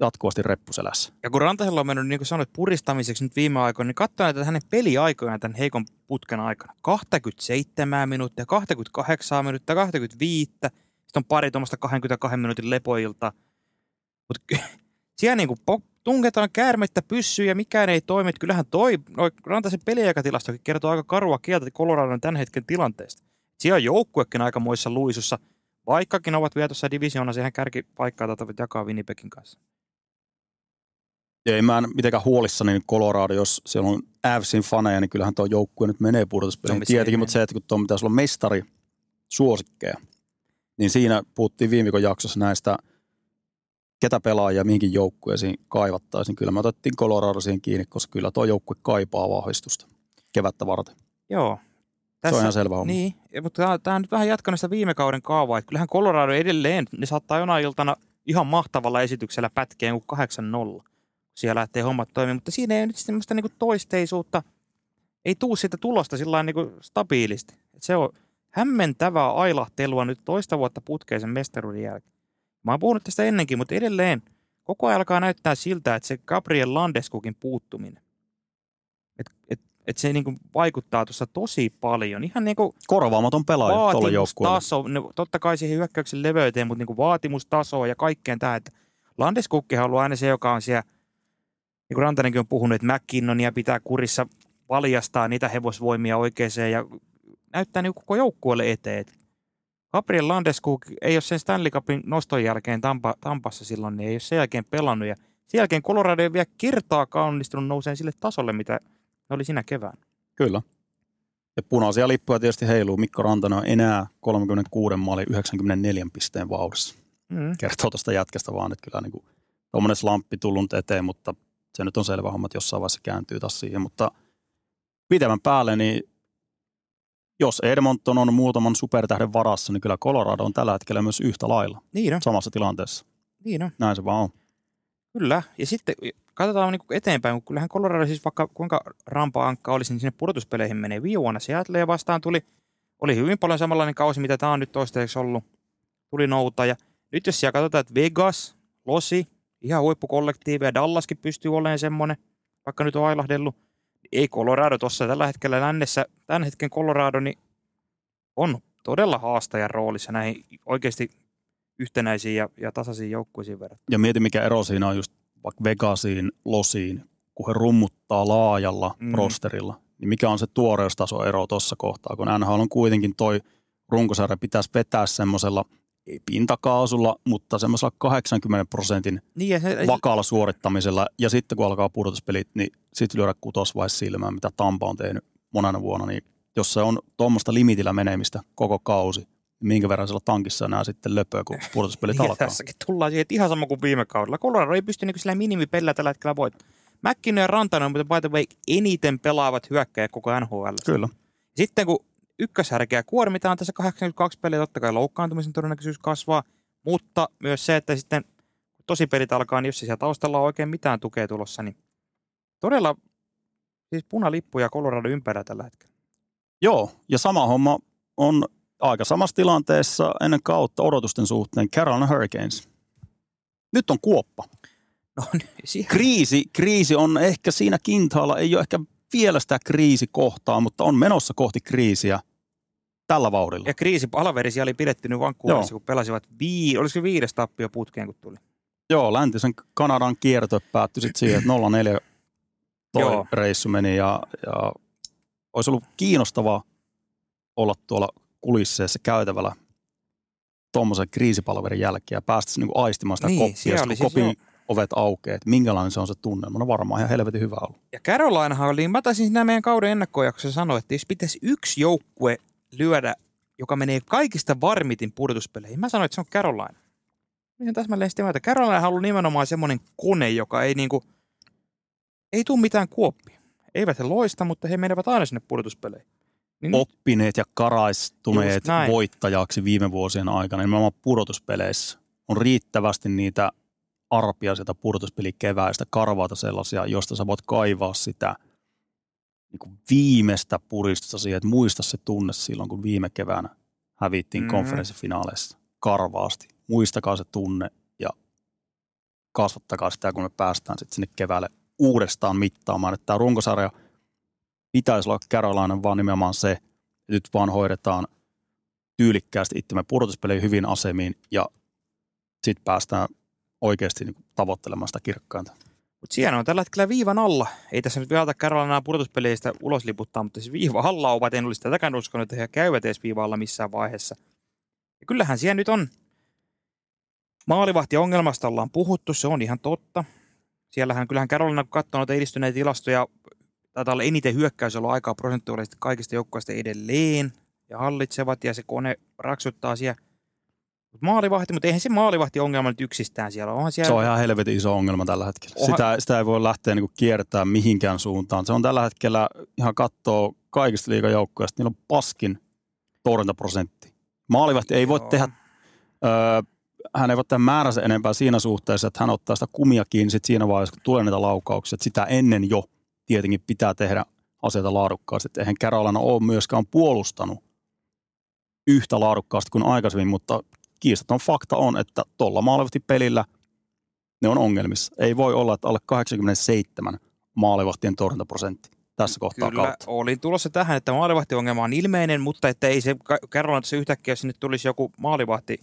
jatkuvasti reppuselässä. Ja kun Rantasella on mennyt, niin kuin sanoit, puristamiseksi nyt viime aikoina, niin katsoin näitä hänen peliaikojaan tämän heikon putken aikana. 27 minuuttia, 28 minuuttia, 25. Sitten on pari tuommoista 22 minuutin lepoilta. Mutta siellä niin kuin tunketaan käärmettä pyssyyn ja mikään ei toimi. Et kyllähän toi, noi Rantasen peliaikatilastokin kertoo aika karua kieltä Coloradon tämän hetken tilanteesta. Siellä on joukkuekin aikamoissa luisussa, vaikkakin ovat vielä tuossa divisioonassa ihan kärkipaikkaa taitavat jakaa Winnipegin kanssa. Ja ei mä en mitenkään huolissani niin Colorado, jos siellä on Avsin faneja, niin kyllähän tuo joukkue nyt menee pudotuspeleihin. No, Tietenkin, mutta se, että kun tuo pitäisi olla mestari suosikkeja, niin siinä puhuttiin viime viikon jaksossa näistä, ketä pelaajia mihinkin joukkueisiin kaivattaisiin. Kyllä me otettiin Colorado siihen kiinni, koska kyllä tuo joukkue kaipaa vahvistusta kevättä varten. Joo. Se on ihan selvä homma. Niin, mutta tämä on nyt vähän jatkanut sitä viime kauden kaavaa, että kyllähän Colorado edelleen, ne saattaa jonain iltana ihan mahtavalla esityksellä pätkeä jonkun 8-0. Siellä lähtee hommat toimimaan, mutta siinä ei nyt semmoista niinku toisteisuutta, ei tuu sitä tulosta sillä niinku stabiilisti. Et se on hämmentävää ailahtelua nyt toista vuotta putkeisen mestaruuden jälkeen. Mä oon puhunut tästä ennenkin, mutta edelleen koko ajan alkaa näyttää siltä, että se Gabriel Landeskukin puuttuminen, että et, et se niinku vaikuttaa tuossa tosi paljon. Ihan niinku Korvaamaton pelaaja vaatimustaso, no, totta kai siihen hyökkäyksen leveyteen, mutta niinku vaatimustasoa ja kaikkeen tähän, että Landeskukkihan on ollut aina se, joka on siellä, niin kuin Rantanenkin on puhunut, että McKinnonia pitää kurissa valjastaa niitä hevosvoimia oikeeseen ja näyttää niin koko joukkueelle eteen. Gabriel Landeskuk ei ole sen Stanley Cupin noston jälkeen Tampa, Tampassa silloin, niin ei ole sen jälkeen pelannut ja sen jälkeen Colorado ei vielä kertaakaan onnistunut nouseen sille tasolle, mitä ne oli siinä kevään. Kyllä. Ja punaisia lippuja tietysti heiluu. Mikko Rantanen on enää 36 maali 94 pisteen vauhdissa. Mm. Kertoo tuosta jätkästä vaan, että kyllä niin kuin, tuommoinen slamppi tullut eteen, mutta se nyt on selvä homma, että jossain vaiheessa kääntyy taas siihen. Mutta pitemmän päälle, niin jos Edmonton on muutaman supertähden varassa, niin kyllä Colorado on tällä hetkellä myös yhtä lailla Niin on, samassa tilanteessa. niin on. Näin se vaan on. Kyllä, ja sitten katsotaan niin eteenpäin, kun kyllähän Colorado siis vaikka kuinka rampa-ankka olisi, niin sinne pudotuspeleihin menee. Viime vuonna Seattle vastaan tuli, oli hyvin paljon samanlainen kausi, mitä tämä on nyt toistaiseksi ollut. Tuli nouta, ja nyt jos siellä katsotaan, että Vegas, Losi, ihan huippukollektiivi, ja Dallaskin pystyy olemaan semmoinen, vaikka nyt on ailahdellut. Ei Colorado tuossa tällä hetkellä lännessä, tämän hetken Colorado, niin on todella haastajan roolissa näihin oikeasti yhtenäisiin ja, ja tasaisiin joukkueisiin verrattuna. Ja mieti, mikä ero siinä on just vaikka Vegasiin, Losiin, kun he rummuttaa laajalla Mm. mm. rosterilla, niin mikä on se tuoreustaso ero tuossa kohtaa, kun NHL on kuitenkin toi runkosarja pitäisi vetää semmoisella, ei pintakaasulla, mutta semmoisella 80 prosentin Niin, se, vakaalla suorittamisella, ja sitten kun alkaa pudotuspelit, niin sitten lyödä kutosvaihe silmään, mitä Tampa on tehnyt monena vuonna, niin jos se on tuommoista limitillä menemistä koko kausi, niin minkä verran siellä tankissa enää sitten löpöä, kun pudotuspelit Niin, alkaa. tässäkin tullaan siihen, että ihan sama kuin viime kaudella. Colorado ei pysty niin sillä minimipellä tällä hetkellä voittamaan. McKinnon ja Rantanen on, mutta by the way, eniten pelaavat hyökkäjät koko NHL. Kyllä. Sitten kun ykköshärkeä kuormitaan tässä 82 peliä, totta kai loukkaantumisen todennäköisyys kasvaa, mutta myös se, että sitten kun tosi pelit alkaa, niin jos siellä taustalla ole oikein mitään tukea tulossa, niin todella siis punalippuja Colorado ympärillä tällä hetkellä. Joo, ja sama homma on aika samassa tilanteessa ennen kautta odotusten suhteen Carolina Hurricanes. Nyt on kuoppa. No niin. Kriisi, kriisi on ehkä siinä kintaalla, ei ole ehkä vielä sitä kriisikohtaa, mutta on menossa kohti kriisiä tällä vauhdilla. Ja kriisipalveri siellä oli pidetty nyt Vancouverissa, kun pelasivat vii, olisiko viides tappio putkeen, kun tuli. Joo, läntisen Kanadan kierto päättyi sitten siihen, että 0-4 toi Joo. reissu meni ja, ja olisi ollut kiinnostavaa olla tuolla kulisseessa käytävällä tuommoisen kriisipalverin jälkeen ja päästä niin aistimaan sitä Niin, koppia, siis kopin ovet aukeaa, että minkälainen se on se tunnelma. No varmaan ihan helvetin hyvä ollut. Ja Carolinahan oli, mä taisin siinä meidän kauden ennakkojaksossa sanoa, että jos pitäisi yksi joukkue lyödä, joka menee kaikista varmitin pudotuspeleihin, mä sanoin, että se on Carolina. Mä olen täsmälleen sitä mieltä. Carolina on ollut nimenomaan semmoinen kone, joka ei niinku, ei tule mitään kuoppia. Eivät he loista, mutta he menevät aina sinne pudotuspeleihin. Niin Oppineet ja karaistuneet voittajaksi viime vuosien aikana, nimenomaan pudotuspeleissä, on riittävästi niitä arpia sieltä pudotuspelikeväästä, karvaata sellaisia, josta sä voit kaivaa sitä niin kuin viimeistä puristusta siihen, että muista se tunne silloin, kun viime keväänä hävittiin Mhm. mm-hmm. konferenssifinaaleissa karvaasti. Muistakaa se tunne ja kasvattakaa sitä, kun me päästään sitten sinne keväälle uudestaan mittaamaan. Että tämä runkosarja pitäisi olla Carolina vaan nimenomaan se, että nyt vaan hoidetaan tyylikkäästi itsemme pudotuspeleihin hyvin asemiin ja sitten päästään oikeasti niin tavoittelemaan sitä kirkkainta. Mutta siellä on tällä hetkellä viivan alla. Ei tässä nyt vielä Carolinaa pudotuspeleistä ulos liputtaa, mutta siis viiva alla ovat. En olisi tätäkään uskonut, että he käyvät edes viiva alla missään vaiheessa. Ja kyllähän siellä nyt on maalivahti ongelmasta ollaan puhuttu, se on ihan totta. Siellähän kyllähän Carolina, kun katsoo noita edistyneitä tilastoja, taitaa olla eniten hyökkäysolo aikaa prosentuaalisesti kaikista joukkueista edelleen ja hallitsevat ja se kone raksuttaa siellä. Maalivahti, mutta eihän se maalivahti ongelma nyt yksistään siellä. Onhan siellä... Se on ihan helvetin iso ongelma tällä hetkellä. Onhan- Sitä, sitä ei voi lähteä niin kiertämään mihinkään suuntaan. Se on tällä hetkellä ihan kattoo kaikista liigajoukkoista. Niillä on paskin torjuntaprosentti. Maalivahti ei voi Joo. tehdä, öö, hän ei voi tehdä määränsä enempää siinä suhteessa, että hän ottaa sitä kumia kiinni sit siinä vaiheessa, kun tulee niitä laukauksia. Että sitä ennen jo tietenkin pitää tehdä asioita laadukkaasti. Et eihän Carolina ole myöskään puolustanut yhtä laadukkaasti kuin aikaisemmin, mutta kiistaton fakta on, että tuolla maalivahtipelillä ne on ongelmissa. Ei voi olla, että alle 87 maalivahtien torjuntaprosentti tässä kohtaa Kyllä, kautta. olin tulossa tähän, että maalivahtiongelma on ilmeinen, mutta että ei se Carolinassa yhtäkkiä, sinne tulisi joku maalivahti,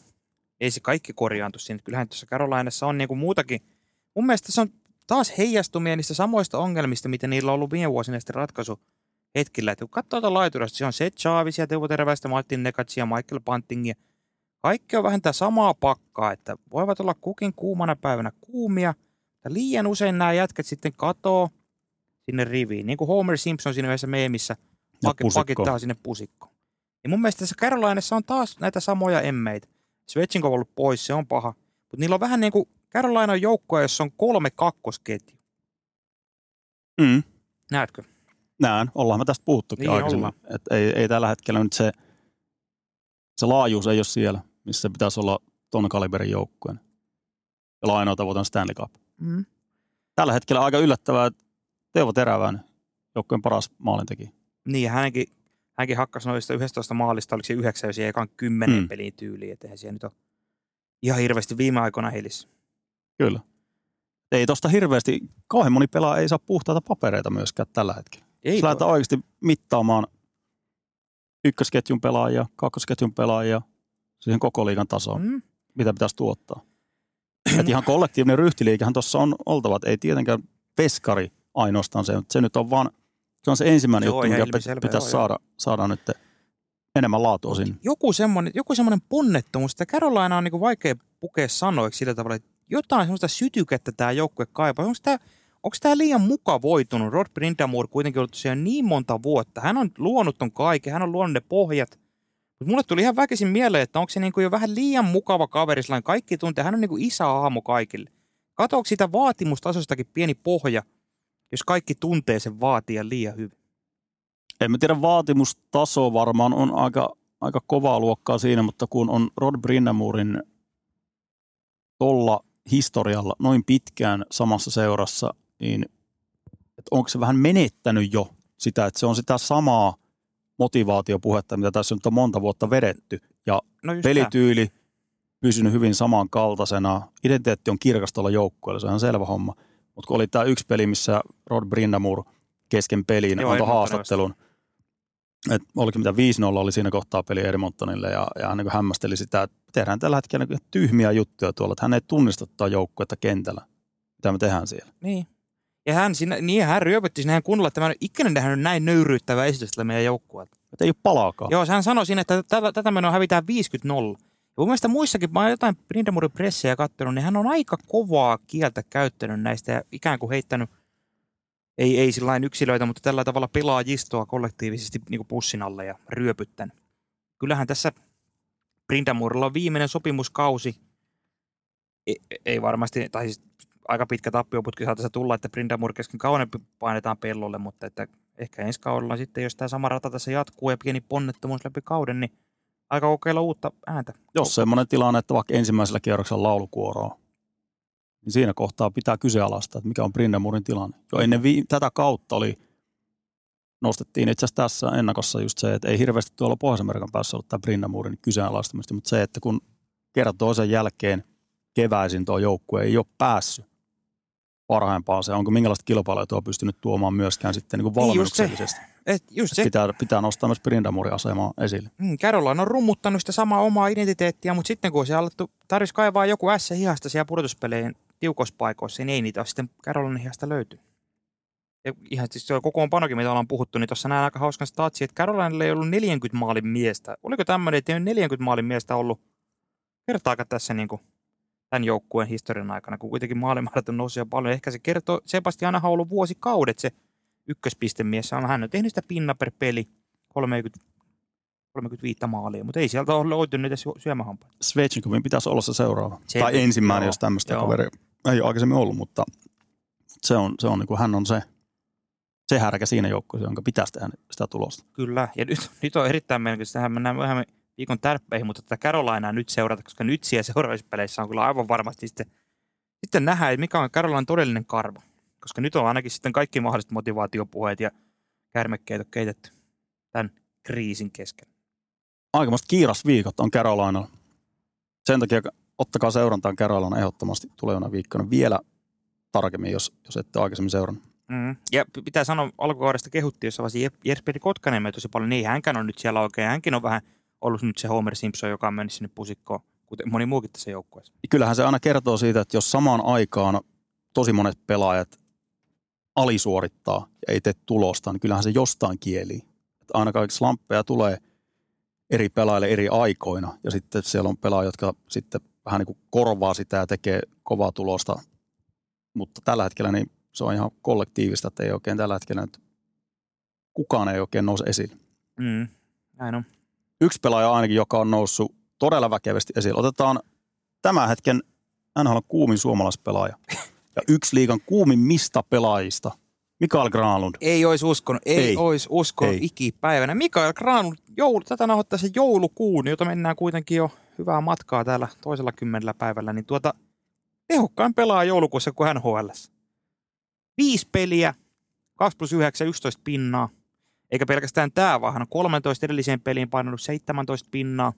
ei se kaikki korjaantu sinne. Kyllähän tuossa Carolinassa on niinku muutakin. Mun mielestä se on taas heijastumia niistä samoista ongelmista, mitä niillä on ollut viime vuosina sitten ratkaisu hetkillä. Että kun katsoo tuota laiturasta, se on Seth Chavisia, Teuvo Terväistä, Martin Nekatsia, Michael Buntingia. Kaikki on vähän tätä samaa pakkaa, että voivat olla kukin kuumana päivänä kuumia. Ja liian usein nämä jätkät sitten katoo sinne riviin. Niin kuin Homer Simpson siinä yhdessä meemissä pak- pusikko. pakittaa sinne pusikkoon. Ja mun mielestä tässä Carolinassa on taas näitä samoja emmeitä. Svechnikov on ollut pois, se on paha. Mutta niillä on vähän niin kuin Carolina on joukkoja, jossa on kolme kakkosketju. Mm. Näetkö? Näen, ollaan me tästä puhuttukin Niin, aikaisemmin. Et ei, ei tällä hetkellä nyt se, se laajuus ei ole siellä, missä pitäisi olla ton kaliberin joukkueen. Ja lainoa tavoitan Stanley Cup. Mm. Tällä hetkellä aika yllättävää, että Teuvo Teräväinen, joukkueen paras maalintekijä. Niin, ja hänkin, hänkin hakkasi noista 11 maalista, oliko se 9, jos ei ekan 10 Mm. pelin tyyliin. Että eihän siellä nyt ole ihan hirveästi viime aikoina helissä. Kyllä. Ei tosta hirveästi, kauhean moni pelaa ei saa puhtaita papereita myöskään tällä hetkellä. Ei Jos tuo- lähdetään oikeasti mittaamaan ykkösketjun pelaajia, kakkosketjun pelaajia siihen koko liigan tasoon, Mm. mitä pitäisi tuottaa. Et ihan kollektiivinen ryhtiliikehän tuossa on oltava, että ei tietenkään peskari ainoastaan se, mutta se nyt on vaan, se on se ensimmäinen Joo, juttu, mikä ilmiselvä, pitäisi joo, saada, saada nyt enemmän laatua sinne. joku semmoinen, joku semmoinen ponnettomuus, että Carolina on niin vaikea pukea sanoiksi sillä tavalla, että jotain semmoista sytykettä tämä joukkue kaipaa. Onko tämä, onko tämä liian mukavoitunut? Rod Brindamore kuitenkin ollut siellä niin monta vuotta. Hän on luonut ton kaiken, hän on luonut ne pohjat. Mutta mulle tuli ihan väkisin mieleen, että onko se niin kuin jo vähän liian mukava kaveri, sellainen kaikki tuntee. Hän on niin kuin isä aamu kaikille. Katoako sitä vaatimustasostakin pieni pohja, jos kaikki tuntee sen vaatia liian hyvin? En mä tiedä, vaatimustaso varmaan on aika, aika kovaa luokkaa siinä, mutta kun on Rod Brinnamurin tolla historialla noin pitkään samassa seurassa, niin onko se vähän menettänyt jo sitä, että se on sitä samaa motivaatiopuhetta, mitä tässä nyt on monta vuotta vedetty. Ja No pelityyli pysynyt hyvin samankaltaisena. Identiteetti on kirkas tuolla joukkueella, se on ihan selvä homma. Mutta kun oli tämä yksi peli, missä Rod Brindamur kesken peliin Joo, antoi haastattelun, että oliko mitä 5-0 oli siinä kohtaa peli Edmontonille ja, ja hän niin hämmästeli sitä, että tehdään tällä hetkellä niin tyhmiä juttuja tuolla, että hän ei tunnista tuota joukkuetta kentällä, mitä me tehdään siellä. Niin. Ja hän, siinä, niin hän ryöpytti sinne hän kunnolla, että mä en ikinä nähnyt näin nöyryyttävää esitystä meidän joukkueelta. Että ei ole palaakaan. Joo, hän sanoi siinä, että tätä, tätä menoa hävitään 50-0. Ja mun mielestä muissakin, mä oon jotain Brindamurin pressejä katsonut, niin hän on aika kovaa kieltä käyttänyt näistä ja ikään kuin heittänyt, ei, ei sillä yksilöitä, mutta tällä tavalla pelaajistoa kollektiivisesti niin kuin pussin alle ja ryöpyttänyt. Kyllähän tässä Brindamurilla on viimeinen sopimuskausi. Ei, ei varmasti, tai siis aika pitkä tappioputki saataisiin tulla, että Brindamur kesken kauden painetaan pellolle, mutta että ehkä ensi kaudella sitten, jos tämä sama rata tässä jatkuu ja pieni ponnettomuus läpi kauden, niin aika kokeilla uutta ääntä. Jos semmoinen tilanne, että vaikka ensimmäisellä kierroksella laulukuoroa, niin siinä kohtaa pitää kyseenalaistaa, että mikä on Brindamurin tilanne. Jo ennen vi- tätä kautta oli, nostettiin itse asiassa tässä ennakossa just se, että ei hirveästi tuolla Pohjois-Amerikan päässä ollut tämä Brindamurin kyseenalaistamista, mutta se, että kun kerran toisen jälkeen keväisin tuo joukkue ei ole päässyt parhaimpaan se, onko minkälaista kilpailua tuo pystynyt tuomaan myöskään sitten niin kuin Niin just se. valmennuksellisesti. Et just se, Pitää, pitää nostaa myös Brindamurin asemaa esille. mm, Caroline on rummuttanut sitä samaa omaa identiteettiä, mutta sitten kun se alettu tarvitsisi kaivaa joku S hihasta siellä pudotuspeleihin tiukoissa paikoissa, niin ei niitä ole sitten Carolinasta löytynyt. Ja ihan siis se kokoonpanokin, mitä ollaan puhuttu, niin tuossa näin aika hauskan statsi, että Carolinalla ei ollut 40 maalin miestä. Oliko tämmöinen, että ei ole 40 maalin miestä ollut kertaakaan tässä niin kuin tämän joukkueen historian aikana, kun kuitenkin maalimäärät on noussut paljon. Ehkä se kertoo, Sebastianahan on ollut vuosikaudet se ykköspistemies. Hän on tehnyt sitä pinna per peli, 30, 35 maalia, mutta ei sieltä ole löytynyt edes syömähampaita. Svechnikovin pitäisi olla se seuraava. Se- tai ensimmäinen, joo, jos tämmöistä joo. kaveria ei ole aikaisemmin ollut, mutta se on, se on niin kuin, hän on se, se härkä siinä joukkueessa, jonka pitäisi tehdä sitä tulosta. Kyllä, ja nyt, nyt on erittäin mielenkiintoista. Tähän mennään myöhemmin viikon tärppeihin, mutta tätä Carolinaa nyt seurata, koska nyt siellä seuraavissa peleissä on kyllä aivan varmasti sitten, sitten nähdään, että mikä on Carolinan todellinen karva. Koska nyt on ainakin sitten kaikki mahdolliset motivaatiopuheet ja kärmekkeet on keitetty tämän kriisin keskellä. Aikamoista kiiras viikot on Carolinalla. Sen takia ottakaa seurantaan Carolina ehdottomasti tulevana viikkona vielä tarkemmin, jos, jos ette aikaisemmin seurannut. Mm. Ja pitää sanoa, alkukaudesta kehuttiin jossain vaiheessa Jesperi Kotkaniemeä tosi paljon. Niin, hänkään on nyt siellä oikein. Hänkin on vähän ollut nyt se Homer Simpson, joka on mennyt sinne pusikkoon, kuten moni muukin tässä joukkueessa. Kyllähän se aina kertoo siitä, että jos samaan aikaan tosi monet pelaajat alisuorittaa ja ei tee tulosta, niin kyllähän se jostain kieli. Että aina kaikki slamppeja tulee eri pelaajille eri aikoina ja sitten siellä on pelaajia, jotka sitten vähän niin kuin korvaa sitä ja tekee kovaa tulosta. Mutta tällä hetkellä niin se on ihan kollektiivista, että ei oikein tällä hetkellä nyt kukaan ei oikein nouse esille. Mm. Näin on. Yksi pelaaja ainakin, joka on noussut todella väkevästi esille. Otetaan tämän hetken NHL kuumin suomalaispelaaja ja yksi liigan kuumimmista pelaajista, Mikael Granlund. Ei olisi uskonut, ei, Ei. olisi uskonut Ei. ei. ikipäivänä. Mikael Granlund, joulu, tätä nauhoittaa se joulukuun, jota mennään kuitenkin jo hyvää matkaa täällä toisella kymmenellä päivällä, niin tuota tehokkain pelaa joulukuussa kuin NHL. Viisi peliä, 2 plus 9, 11 pinnaa. Eikä pelkästään tämä, vaan hän on 13 edelliseen peliin painanut 17 pinnaa.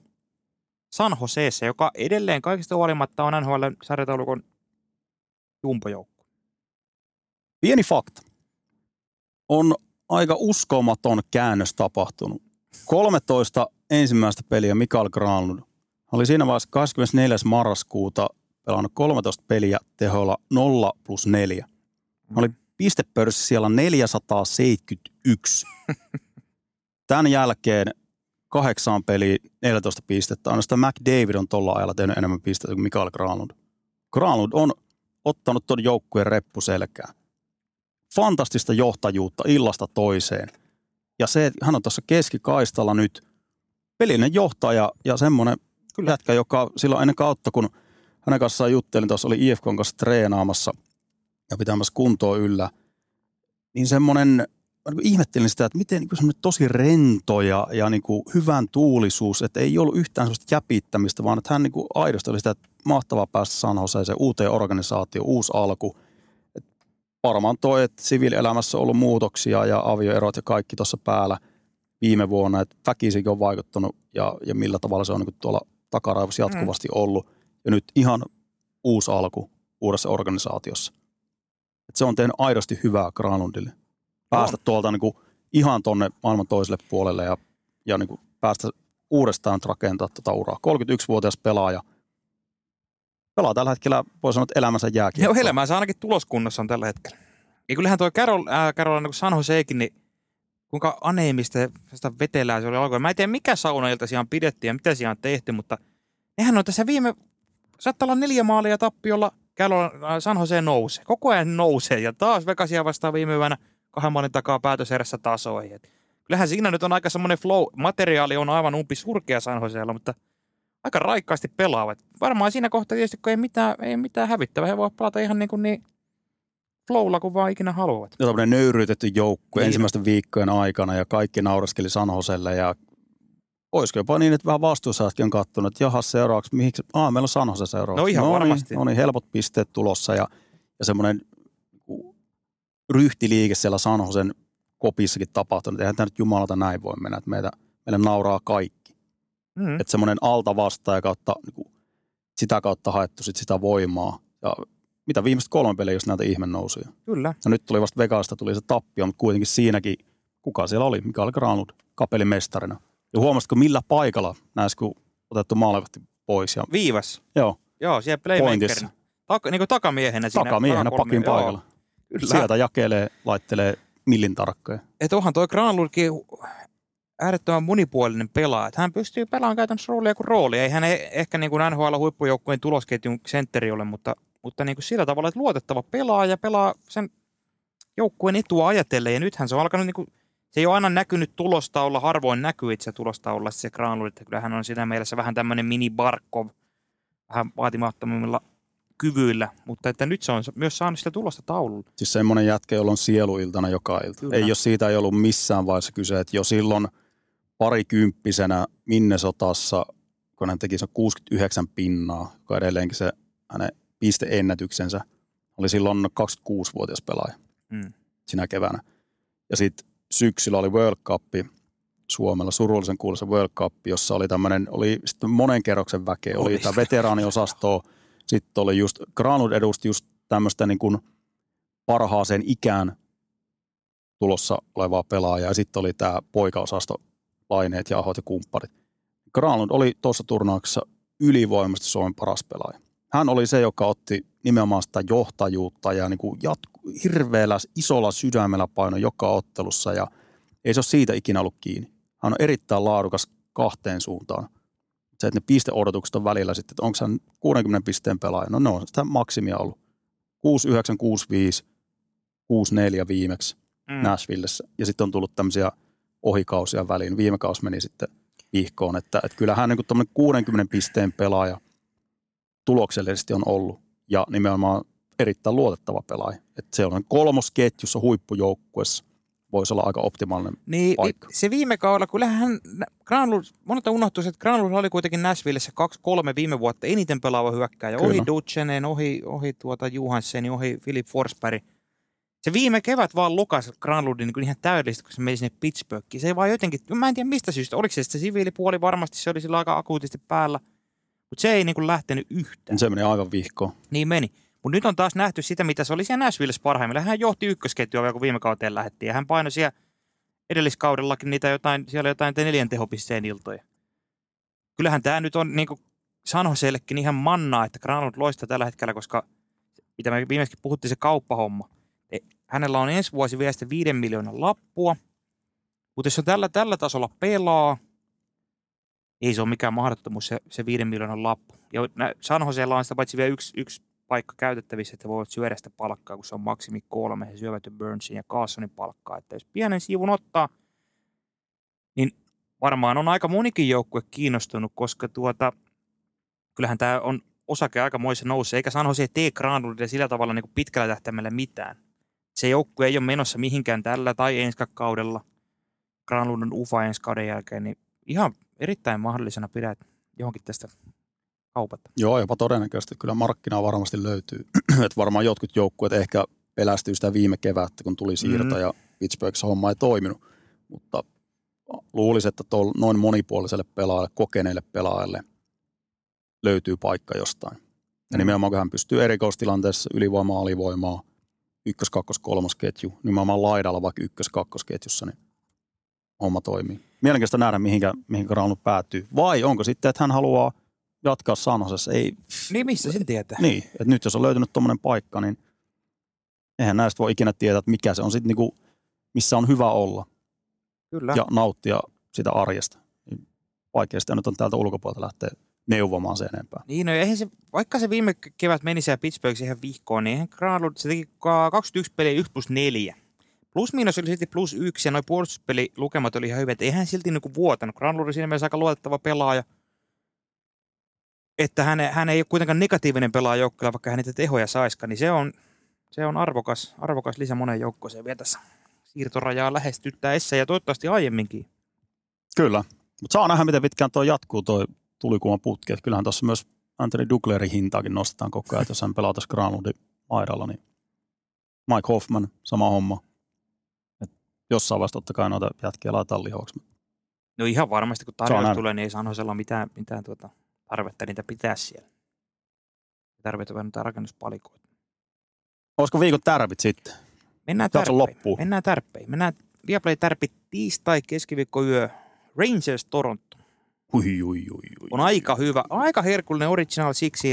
San Joseessa, joka edelleen kaikista huolimatta on NHL sarjataulukon jumpojoukko. Pieni fakta. On aika uskomaton käännös tapahtunut. 13 ensimmäistä peliä Mikael Granlund oli siinä vaiheessa 24. marraskuuta pelannut 13 peliä tehoilla 0 plus 4. Hän oli pistepörssi siellä 471. Tämän jälkeen kahdeksaan peliin 14 pistettä. Ainoastaan McDavid on tuolla ajalla tehnyt enemmän pisteitä kuin Mikael Granlund. Granlund on ottanut ton joukkueen reppuselkään. Fantastista johtajuutta illasta toiseen. Ja se, että hän on tuossa keskikaistalla nyt pelinen johtaja ja semmoinen jätkä, joka silloin ennen kautta, kun hänen kanssaan juttelin, tuossa oli IFKn kanssa treenaamassa ja pitämässä kuntoa yllä, niin semmoinen, mä niin ihmettelin sitä, että miten niin tosi rento ja, ja niin kuin hyvän tuulisuus, että ei ollut yhtään sellaista jäpittämistä, vaan että hän niin kuin aidosti oli sitä, että mahtavaa päästä San Joseeseen, uuteen organisaatioon, uusi alku. Et varmaan toi, että siviilielämässä on ollut muutoksia ja avioerot ja kaikki tuossa päällä viime vuonna, että väkisikin on vaikuttanut ja, ja millä tavalla se on niin kuin tuolla takaraivossa jatkuvasti ollut. Ja nyt ihan uusi alku uudessa organisaatiossa. Et se on tehnyt aidosti hyvää Granlundille. Päästä tuolta niin kuin ihan tonne maailman toiselle puolelle ja, ja niin kuin päästä uudestaan rakentaa tätä uraa. 31-vuotias pelaaja. Pelaa tällä hetkellä, voi sanoa, että elämänsä jääkin. Joo, elämänsä ainakin tuloskunnassa on tällä hetkellä. Ja kyllähän tuo Carol, äh, Carolina, kun San Josekin, niin kuinka aneemista sitä vetelää se oli alkoin. Mä en tiedä, mikä saunailta siellä pidetty ja mitä siellä on tehty, mutta nehän on tässä viime, saattaa olla neljä maalia tappiolla, Carolina, äh, San Jose nousee. Koko ajan nousee ja taas Vegasia vastaan viime yönä kahden maalin takaa päätöserässä tasoihin. Et kyllähän siinä nyt on aika semmoinen flow. Materiaali on aivan umpi surkea San Joseella, mutta aika raikkaasti pelaavat. Varmaan siinä kohtaa tietysti, kun ei mitään, ei mitään hävittävää, he voivat pelata ihan niin kuin niin flowlla kuin vaan ikinä haluavat. ja tämmöinen nöyryytetty joukkue Niin. ensimmäisten viikkojen aikana ja kaikki nauraskeli San Joselle ja olisiko jopa niin, että vähän vastuussaatkin on katsonut, että jahas seuraavaksi, mihin, ah, meillä on San Jose seuraavaksi. No ihan niin, varmasti. No niin, helpot pisteet tulossa ja, ja semmoinen niinku ryhtiliike siellä San Josen kopissakin tapahtunut. Eihän tämä nyt jumalata näin voi mennä, että meitä, meille nauraa kaikki. Mm. Että semmoinen alta vastaan kautta, niin kuin, sitä kautta haettu sit sitä voimaa. Ja mitä viimeiset kolme peliä, jos näitä ihme nousuja. Kyllä. No nyt tuli vasta Vegasta tuli se tappio, mutta kuitenkin siinäkin, kuka siellä oli? Mikael Granlund, kapelimestarina. Ja huomasitko millä paikalla näissä, kun otettu maalivahti pois. Ja, Viivas. joo, Joo, siellä playmakerina. taka, niin kuin takamiehenä siinä. Takamiehenä pakin Joo, paikalla. Kyllä. Sieltä jakelee, laittelee millin tarkkoja. Että onhan toi Granlundkin äärettömän monipuolinen pelaaja. Hän pystyy pelaamaan käytännössä roolia kuin rooli. Ei hän e- ehkä niin kuin NHL-huippujoukkueen tulosketjun sentteri ole, mutta, mutta niin kuin sillä tavalla, että luotettava pelaaja ja pelaa sen joukkueen etua ajatellen. Ja nythän se on alkanut, niin kuin, se ei ole aina näkynyt tulostaululla, harvoin näkyy itse tulostaululla se Granlund, että kyllä hän on siinä mielessä vähän tämmöinen mini Barkov, vähän vaatimattomimmilla kyvyillä, mutta että nyt se on myös saanut sitä tulosta taululla. Siis semmoinen jätkä, jolla on sieluiltana joka ilta. Kyllä. Ei jos siitä ei ollut missään vaiheessa kyse, että jo silloin parikymppisenä Minnesotassa, kun hän teki se 69 pinnaa, joka edelleenkin se hänen pisteennätyksensä, oli silloin 26-vuotias pelaaja Mm. sinä keväänä. Ja sitten syksyllä oli World Cup Suomella, surullisen kuuluisa World Cup, jossa oli tämmöinen, oli sitten monen kerroksen väkeä, oli Oli. tämä veteraaniosasto, sitten oli just, Granlund edusti just tämmöistä niin kuin parhaaseen ikään tulossa olevaa pelaajaa, ja sitten oli tämä poikaosasto, Laineet ja Ahot ja kumpparit. Granlund oli tuossa turnauksessa ylivoimaisesti Suomen paras pelaaja. Hän oli se, joka otti nimenomaan sitä johtajuutta ja niin kuin jatku, hirveällä isolla sydämellä paino joka ottelussa ja ei se ole siitä ikinä ollut kiinni. Hän on erittäin laadukas kahteen suuntaan. Se, että ne pisteodotukset on välillä sitten, että onko hän 60 pisteen pelaaja. No ne on sitä maksimia ollut. 69, 65, 64 viimeksi Mm. Nashvillessä. Ja sitten on tullut tämmöisiä ohikausia väliin. Viime kausi meni sitten vihkoon, että, että kyllähän niin 60 pisteen pelaaja tuloksellisesti on ollut ja nimenomaan erittäin luotettava pelaaja. Että se on kolmosketjussa huippujoukkuessa voisi olla aika optimaalinen. Niin, paikka. se viime kaudella, kyllähän Granlund, monelta unohtuisi, että Granlund oli kuitenkin Nashvillessä kaksi, kolme viime vuotta eniten pelaava hyökkääjä. Kyllä. Ohi Dutchenen, ohi, ohi tuota Johanssenin, ohi Philip Forsberg. Se viime kevät vaan lukas Granlundin niin ihan täydellisesti, kun se meni sinne Pittsburghiin. Se ei vaan jotenkin, mä en tiedä mistä syystä, oliko se sitten se siviilipuoli, varmasti se oli sillä aika akuutisti päällä. Mutta se ei niin kuin lähtenyt yhtään. Se meni aivan vihkoon. Niin meni. Mutta nyt on taas nähty sitä, mitä se oli siellä Nashvillessä parhaimmillaan. Hän johti ykkösketjua vielä, kun viime kauteen lähdettiin. Ja hän painoi siellä edelliskaudellakin niitä jotain, siellä jotain neljän tehopisteen iltoja. Kyllähän tämä nyt on niin kuin Sanosellekin ihan mannaa, että Granlund loistaa tällä hetkellä, koska mitä me viimeiskin puhuttiin, se kauppahomma. E, Hänellä on ensi vuosi vielä sitten viiden miljoonan lappua, mutta jos on tällä, tällä tasolla pelaa, ei se ole mikään mahdottomuus se, se viiden miljoonan lappu. Ja San Josella on sitä paitsi vielä yksi, yksi paikka käytettävissä, että voivat syödä sitä palkkaa, kun se on maksimi kolme. He syövät Burnsin ja Carsonin palkkaa. Että jos pienen siivun ottaa, niin varmaan on aika monikin joukkue kiinnostunut, koska tuota, kyllähän tämä on osake aikamoissa nousu, eikä San Jose tee Granlundille sillä tavalla niin kuin pitkällä tähtäimellä mitään. Se joukkue ei ole menossa mihinkään tällä tai ensi kaudella. Granlund on ufa ensi kauden jälkeen, niin ihan erittäin mahdollisena pidät johonkin tästä kaupata. Joo, jopa todennäköisesti. Kyllä markkinaa varmasti löytyy. että varmaan jotkut joukkueet ehkä pelästyy sitä viime kevättä, kun tuli siirto Mm. ja Pittsburghissa homma ei toiminut. Mutta luulisin, että tol, noin monipuoliselle pelaajalle, kokeneelle pelaajalle löytyy paikka jostain. Ja Mm. nimenomaan kun hän pystyy erikoistilanteessa ylivoimaa, alivoimaa, ykkös, kakkos, kolmos ketju, nimenomaan laidalla vaikka ykkös, kakkosketjussa, niin homma toimii. Mielenkiintoista nähdä, mihinkä, mihin Granlund päätyy. Vai onko sitten, että hän haluaa jatkaa Sanosessa? Ei, Niin missä sen tietää? niin, että nyt jos on löytynyt tuommoinen paikka, niin eihän näistä voi ikinä tietää, että mikä se on sitten niinku, missä on hyvä olla Kyllä. ja nauttia sitä arjesta. Niin vaikea sitä nyt on täältä ulkopuolelta lähteä neuvomaan sen enempää. Niin, no eihän se, vaikka se viime kevät meni siellä Pittsburghissa ihan vihkoon, niin eihän Granlund, se teki ka- 21 peliä 1 plus 4. Plus miinus oli silti plus 1 ja noin puolustuspelilukemat oli ihan hyvät. Eihän silti niinku vuotanut. Granlund oli siinä mielessä aika luotettava pelaaja. Että hän, hän ei ole kuitenkaan negatiivinen pelaaja joukkueella, vaikka hän niitä tehoja saiskaan, niin se on, se on arvokas, arvokas lisä monen joukkueeseen vielä tässä siirtorajaa lähestyttäessä ja toivottavasti aiemminkin. Kyllä, mutta saa nähdä, miten pitkään tuo jatkuu, tuo tulikuuma putki. Kyllähän tuossa myös Anthony Douglerin hintaakin nostetaan koko ajan, että jos hän pelaa tässä Granlundin maidalla, niin Mike Hoffman, sama homma. Jossain vaiheessa totta kai noita jätkiä laitetaan lihoksi. No ihan varmasti, kun tarjous tulee, niin ei Sanhosella ole mitään, mitään tuota tarvetta niitä pitää siellä. Tarvitaan jotain rakennuspalikoita. Olisiko viikon tärpit sitten? Mennään Jakson tärppeihin. loppuun. Mennään tärppeihin. Mennään Viaplay tärpit tiistai, keskiviikko yö. Rangers Toronto. Ui, ui, ui, ui. On aika hyvä, aika herkullinen original siksi.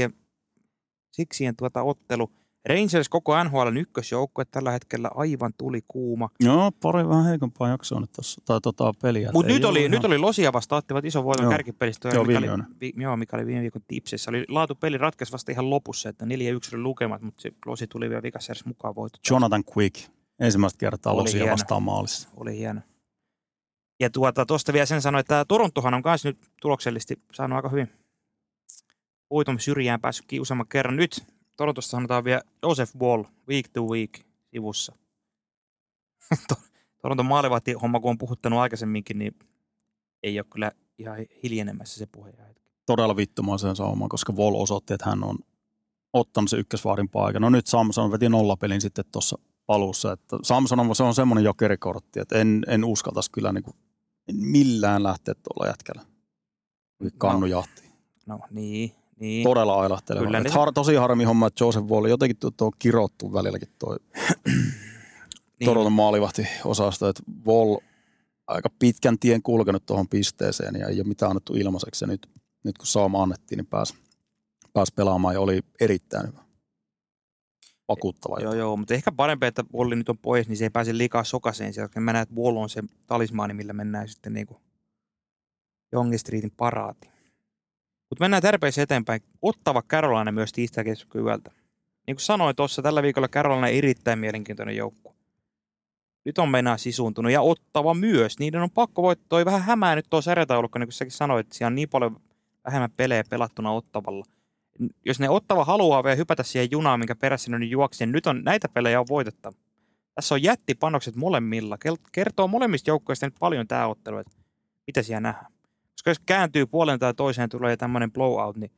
Siksien tuota ottelu. Rangers koko NHLn ykkösjoukkue tällä hetkellä aivan tuli kuuma. Joo, pari vähän heikompaa jaksoa nyt tossa, tai tota peliä. Mutta nyt, oli, ollut nyt ihan- oli Losia vasta, ottivat ison voiton Joo. kärkipelistä. Joo, mikä, oli, vi, joo, mikä oli viime viikon tipsissä. Oli laatu peli ratkaisi vasta ihan lopussa, että 4-1 oli lukemat, mutta se Losi tuli vielä vikassa mukaan voitto. Jonathan Quick, ensimmäistä kertaa Oli Losia hieno. vastaan maalissa. Oli hieno. Ja tuota, tuosta vielä sen sanoin, että Torontohan on myös nyt tuloksellisesti saanut aika hyvin voiton syrjään päässyt kiusaamman kerran. Nyt Torontosta sanotaan vielä Joseph Wall, week to week sivussa. To- Toronton maalivahti homma, kun on puhuttanut aikaisemminkin, niin ei ole kyllä ihan hiljenemässä se puhe. Todella vittumaisen saumaan, koska Vol osoitti, että hän on ottanut se ykkösvaarin paikan. No nyt Samson veti nollapelin sitten tuossa paluussa. Että Samson on, se on semmoinen jokerikortti, että en, en uskaltaisi kyllä niin kuin, en millään lähteä tuolla jätkällä. Kannu jahti. No niin, niin. Todella ailahteleva. Kyllä ne- har, tosi harmi homma, että Joseph Wall jotenkin tuo, tuo kirottu välilläkin tuo niin. Toronton maalivahti että Vol aika pitkän tien kulkenut tuohon pisteeseen ja ei ole mitään annettu ilmaiseksi. Ja nyt, nyt kun saama annettiin, niin pääsi, pääsi pelaamaan ja oli erittäin hyvä. Vakuuttava. Joo, joo, mutta ehkä parempi, että Wolli nyt on pois, niin se ei pääse liikaa sokaseen sieltä. Mä näen, että Wall on se talismaani, millä mennään sitten niin kuin Young Streetin paraati. Mutta mennään tärpeissä eteenpäin. Ottava Carolina myös tiistai yöltä. Niin kuin sanoin tuossa, tällä viikolla Carolina erittäin mielenkiintoinen joukkue. Nyt on mennään sisuuntunut ja ottava myös. Niiden on pakko voittaa. Toi vähän hämää nyt tuo sarjataulukko, niin kuin säkin sanoit, että siellä on niin paljon vähemmän pelejä pelattuna ottavalla jos ne ottava haluaa vielä hypätä siihen junaan, minkä perässä ne nyt juoksi, niin nyt on näitä pelejä on voitettava. Tässä on jättipanokset molemmilla. Kertoo molemmista joukkoista nyt paljon tämä ottelu, että mitä siellä nähdään. Koska jos kääntyy puolen tai toiseen, tulee tämmöinen blowout, niin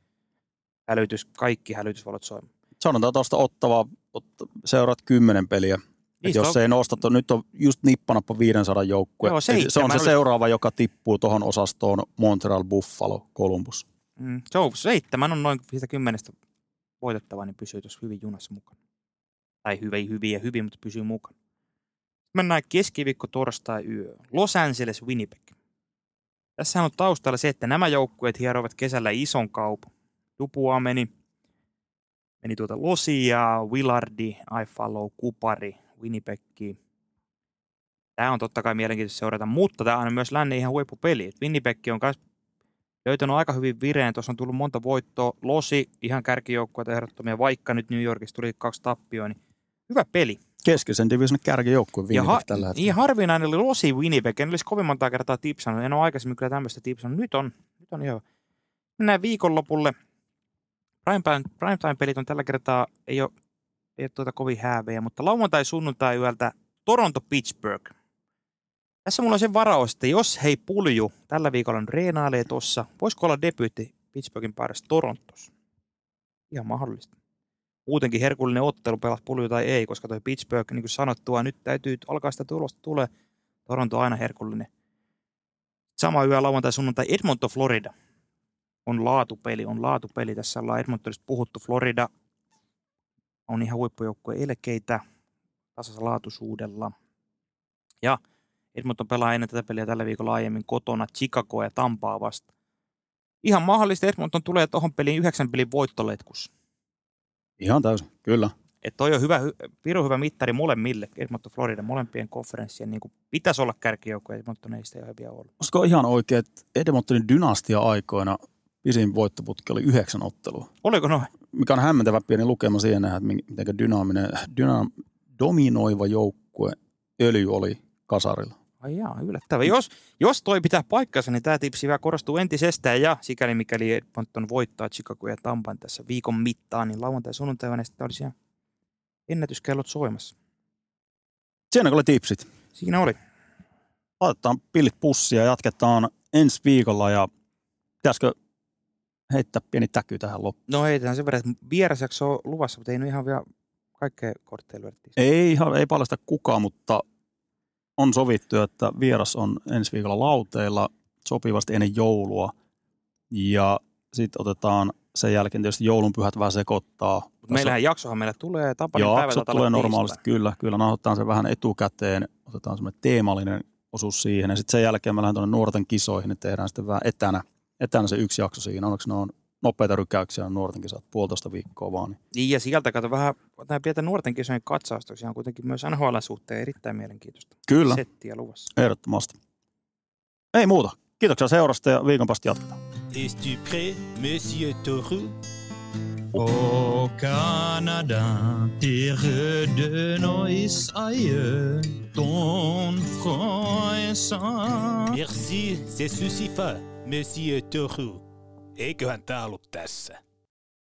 hälytys, kaikki hälytysvalot soimaan. Sanotaan tuosta ottavaa, otta, seuraat kymmenen peliä. Et Niistä jos on- ei nostata, nyt on just nippanappa 500 joukkue. Joo, Et se on se seuraava, joka tippuu tuohon osastoon Montreal, Buffalo, Columbus. Mm, se on seitsemän on noin siitä kymmenestä voitettava, niin pysyy tuossa hyvin junassa mukana. Tai hyvin, hyvin ja hyvin, mutta pysyy mukana. Mennään keskiviikko, torstai, yö. Los Angeles, Winnipeg. Tässä on taustalla se, että nämä joukkueet hieroivat kesällä ison kaupan. Dupua meni, meni tuota Losia, Willardi, Aifalo, Kupari, Winnipegki. Tämä on totta kai mielenkiintoista seurata, mutta tämä on myös lännen ihan huippupeli. Winnipeg on myös löytänyt aika hyvin vireen. Tuossa on tullut monta voittoa. Losi, ihan kärkijoukkueita ehdottomia, vaikka nyt New Yorkissa tuli kaksi tappioa, niin hyvä peli. Keskisen divisionin kärkijoukkue Winnipeg ha- tällä hetkellä. niin harvinainen oli Losi Winnipeg. En olisi kovin monta kertaa tipsannut. En ole aikaisemmin kyllä tämmöistä tipsannut. Nyt on, nyt on ihan. Mennään viikonlopulle. Primetime, primetime-pelit on tällä kertaa, ei ole, ei ole tuota kovin häävejä, mutta lauantai sunnuntai yöltä Toronto Pittsburgh. Tässä mulla on se varaus, että jos hei pulju tällä viikolla on reenailee tossa, voisiko olla debyytti Pittsburghin paidassa Torontossa? Ihan mahdollista. Muutenkin herkullinen ottelu, pelas pulju tai ei, koska toi Pittsburgh, niin kuin sanottua, nyt täytyy alkaa sitä tulosta tulee. Toronto on aina herkullinen. Sama yö lauantai sunnuntai Edmonton, Florida. On laatupeli, on laatupeli. Tässä ollaan Edmontonista puhuttu. Florida on ihan huippujoukkue elkeitä tasaisella laatuisuudella. Ja Edmonton pelaa ennen tätä peliä tällä viikolla aiemmin kotona Chicagoa ja Tampaa vasta. Ihan mahdollista Edmonton tulee tuohon peliin yhdeksän pelin voittoletkus. Ihan täysin, kyllä. Että toi on hyvä, hy- pirun hyvä mittari molemmille, Edmonton, Florida, molempien konferenssien. Niin kuin pitäisi olla kärkijoukkoja, Edmonton ei sitä ihan vielä ollut. Olisiko ihan oikein, että Edmontonin dynastia-aikoina pisin voittoputki oli yhdeksän ottelua? Oliko no? Mikä on hämmentävä pieni lukema siihen nähdä, että miten dynaaminen, dyna, dominoiva joukkue öljy oli kasarilla. Ai jaa, yllättävää. Jos, jos toi pitää paikkansa, niin tämä tipsi vielä korostuu entisestään. Ja sikäli mikäli Edmonton voittaa Chicago ja Tampan tässä viikon mittaan, niin lauantai sunnuntaina niin sitten olisi ihan ennätyskellot soimassa. Siinä oli tipsit. Siinä oli. Laitetaan pillit pussia ja jatketaan ensi viikolla ja pitäisikö heittää pieni täky tähän loppuun? No heitetään sen verran, että vierasjakso on luvassa, mutta ei nyt ihan vielä kaikkea kortteja. Ei, ihan- ei paljasta kukaan, mutta on sovittu, että vieras on ensi viikolla lauteilla sopivasti ennen joulua. Ja sitten otetaan sen jälkeen tietysti joulunpyhät vähän sekoittaa. Mut meillähän jaksohan meillä tulee Tapanin Joo, päivä se taitaa olla tulee normaalisti, kyllä. Kyllä, nauhoitetaan se vähän etukäteen, otetaan semmoinen teemallinen osuus siihen. Ja sitten sen jälkeen me lähdetään tuonne nuorten kisoihin, niin tehdään sitten vähän etänä, etänä se yksi jakso siinä. Onneksi ne on nopeita rykäyksiä on nuorten kisat, puolitoista viikkoa vaan. Niin. Niin ja sieltä kato vähän, tämä pientä nuorten kisojen katsausta, on kuitenkin myös NHL suhteen erittäin mielenkiintoista. Kyllä, Settiä luvassa. ehdottomasti. Ei muuta. Kiitoksia seurasta ja viikon päästä jatketaan. Es-tu prêt, monsieur Toru? Au Canada, terre de nos aïeux, ton front est. Merci, se suffit, monsieur Toru. Eiköhän tää ollut tässä.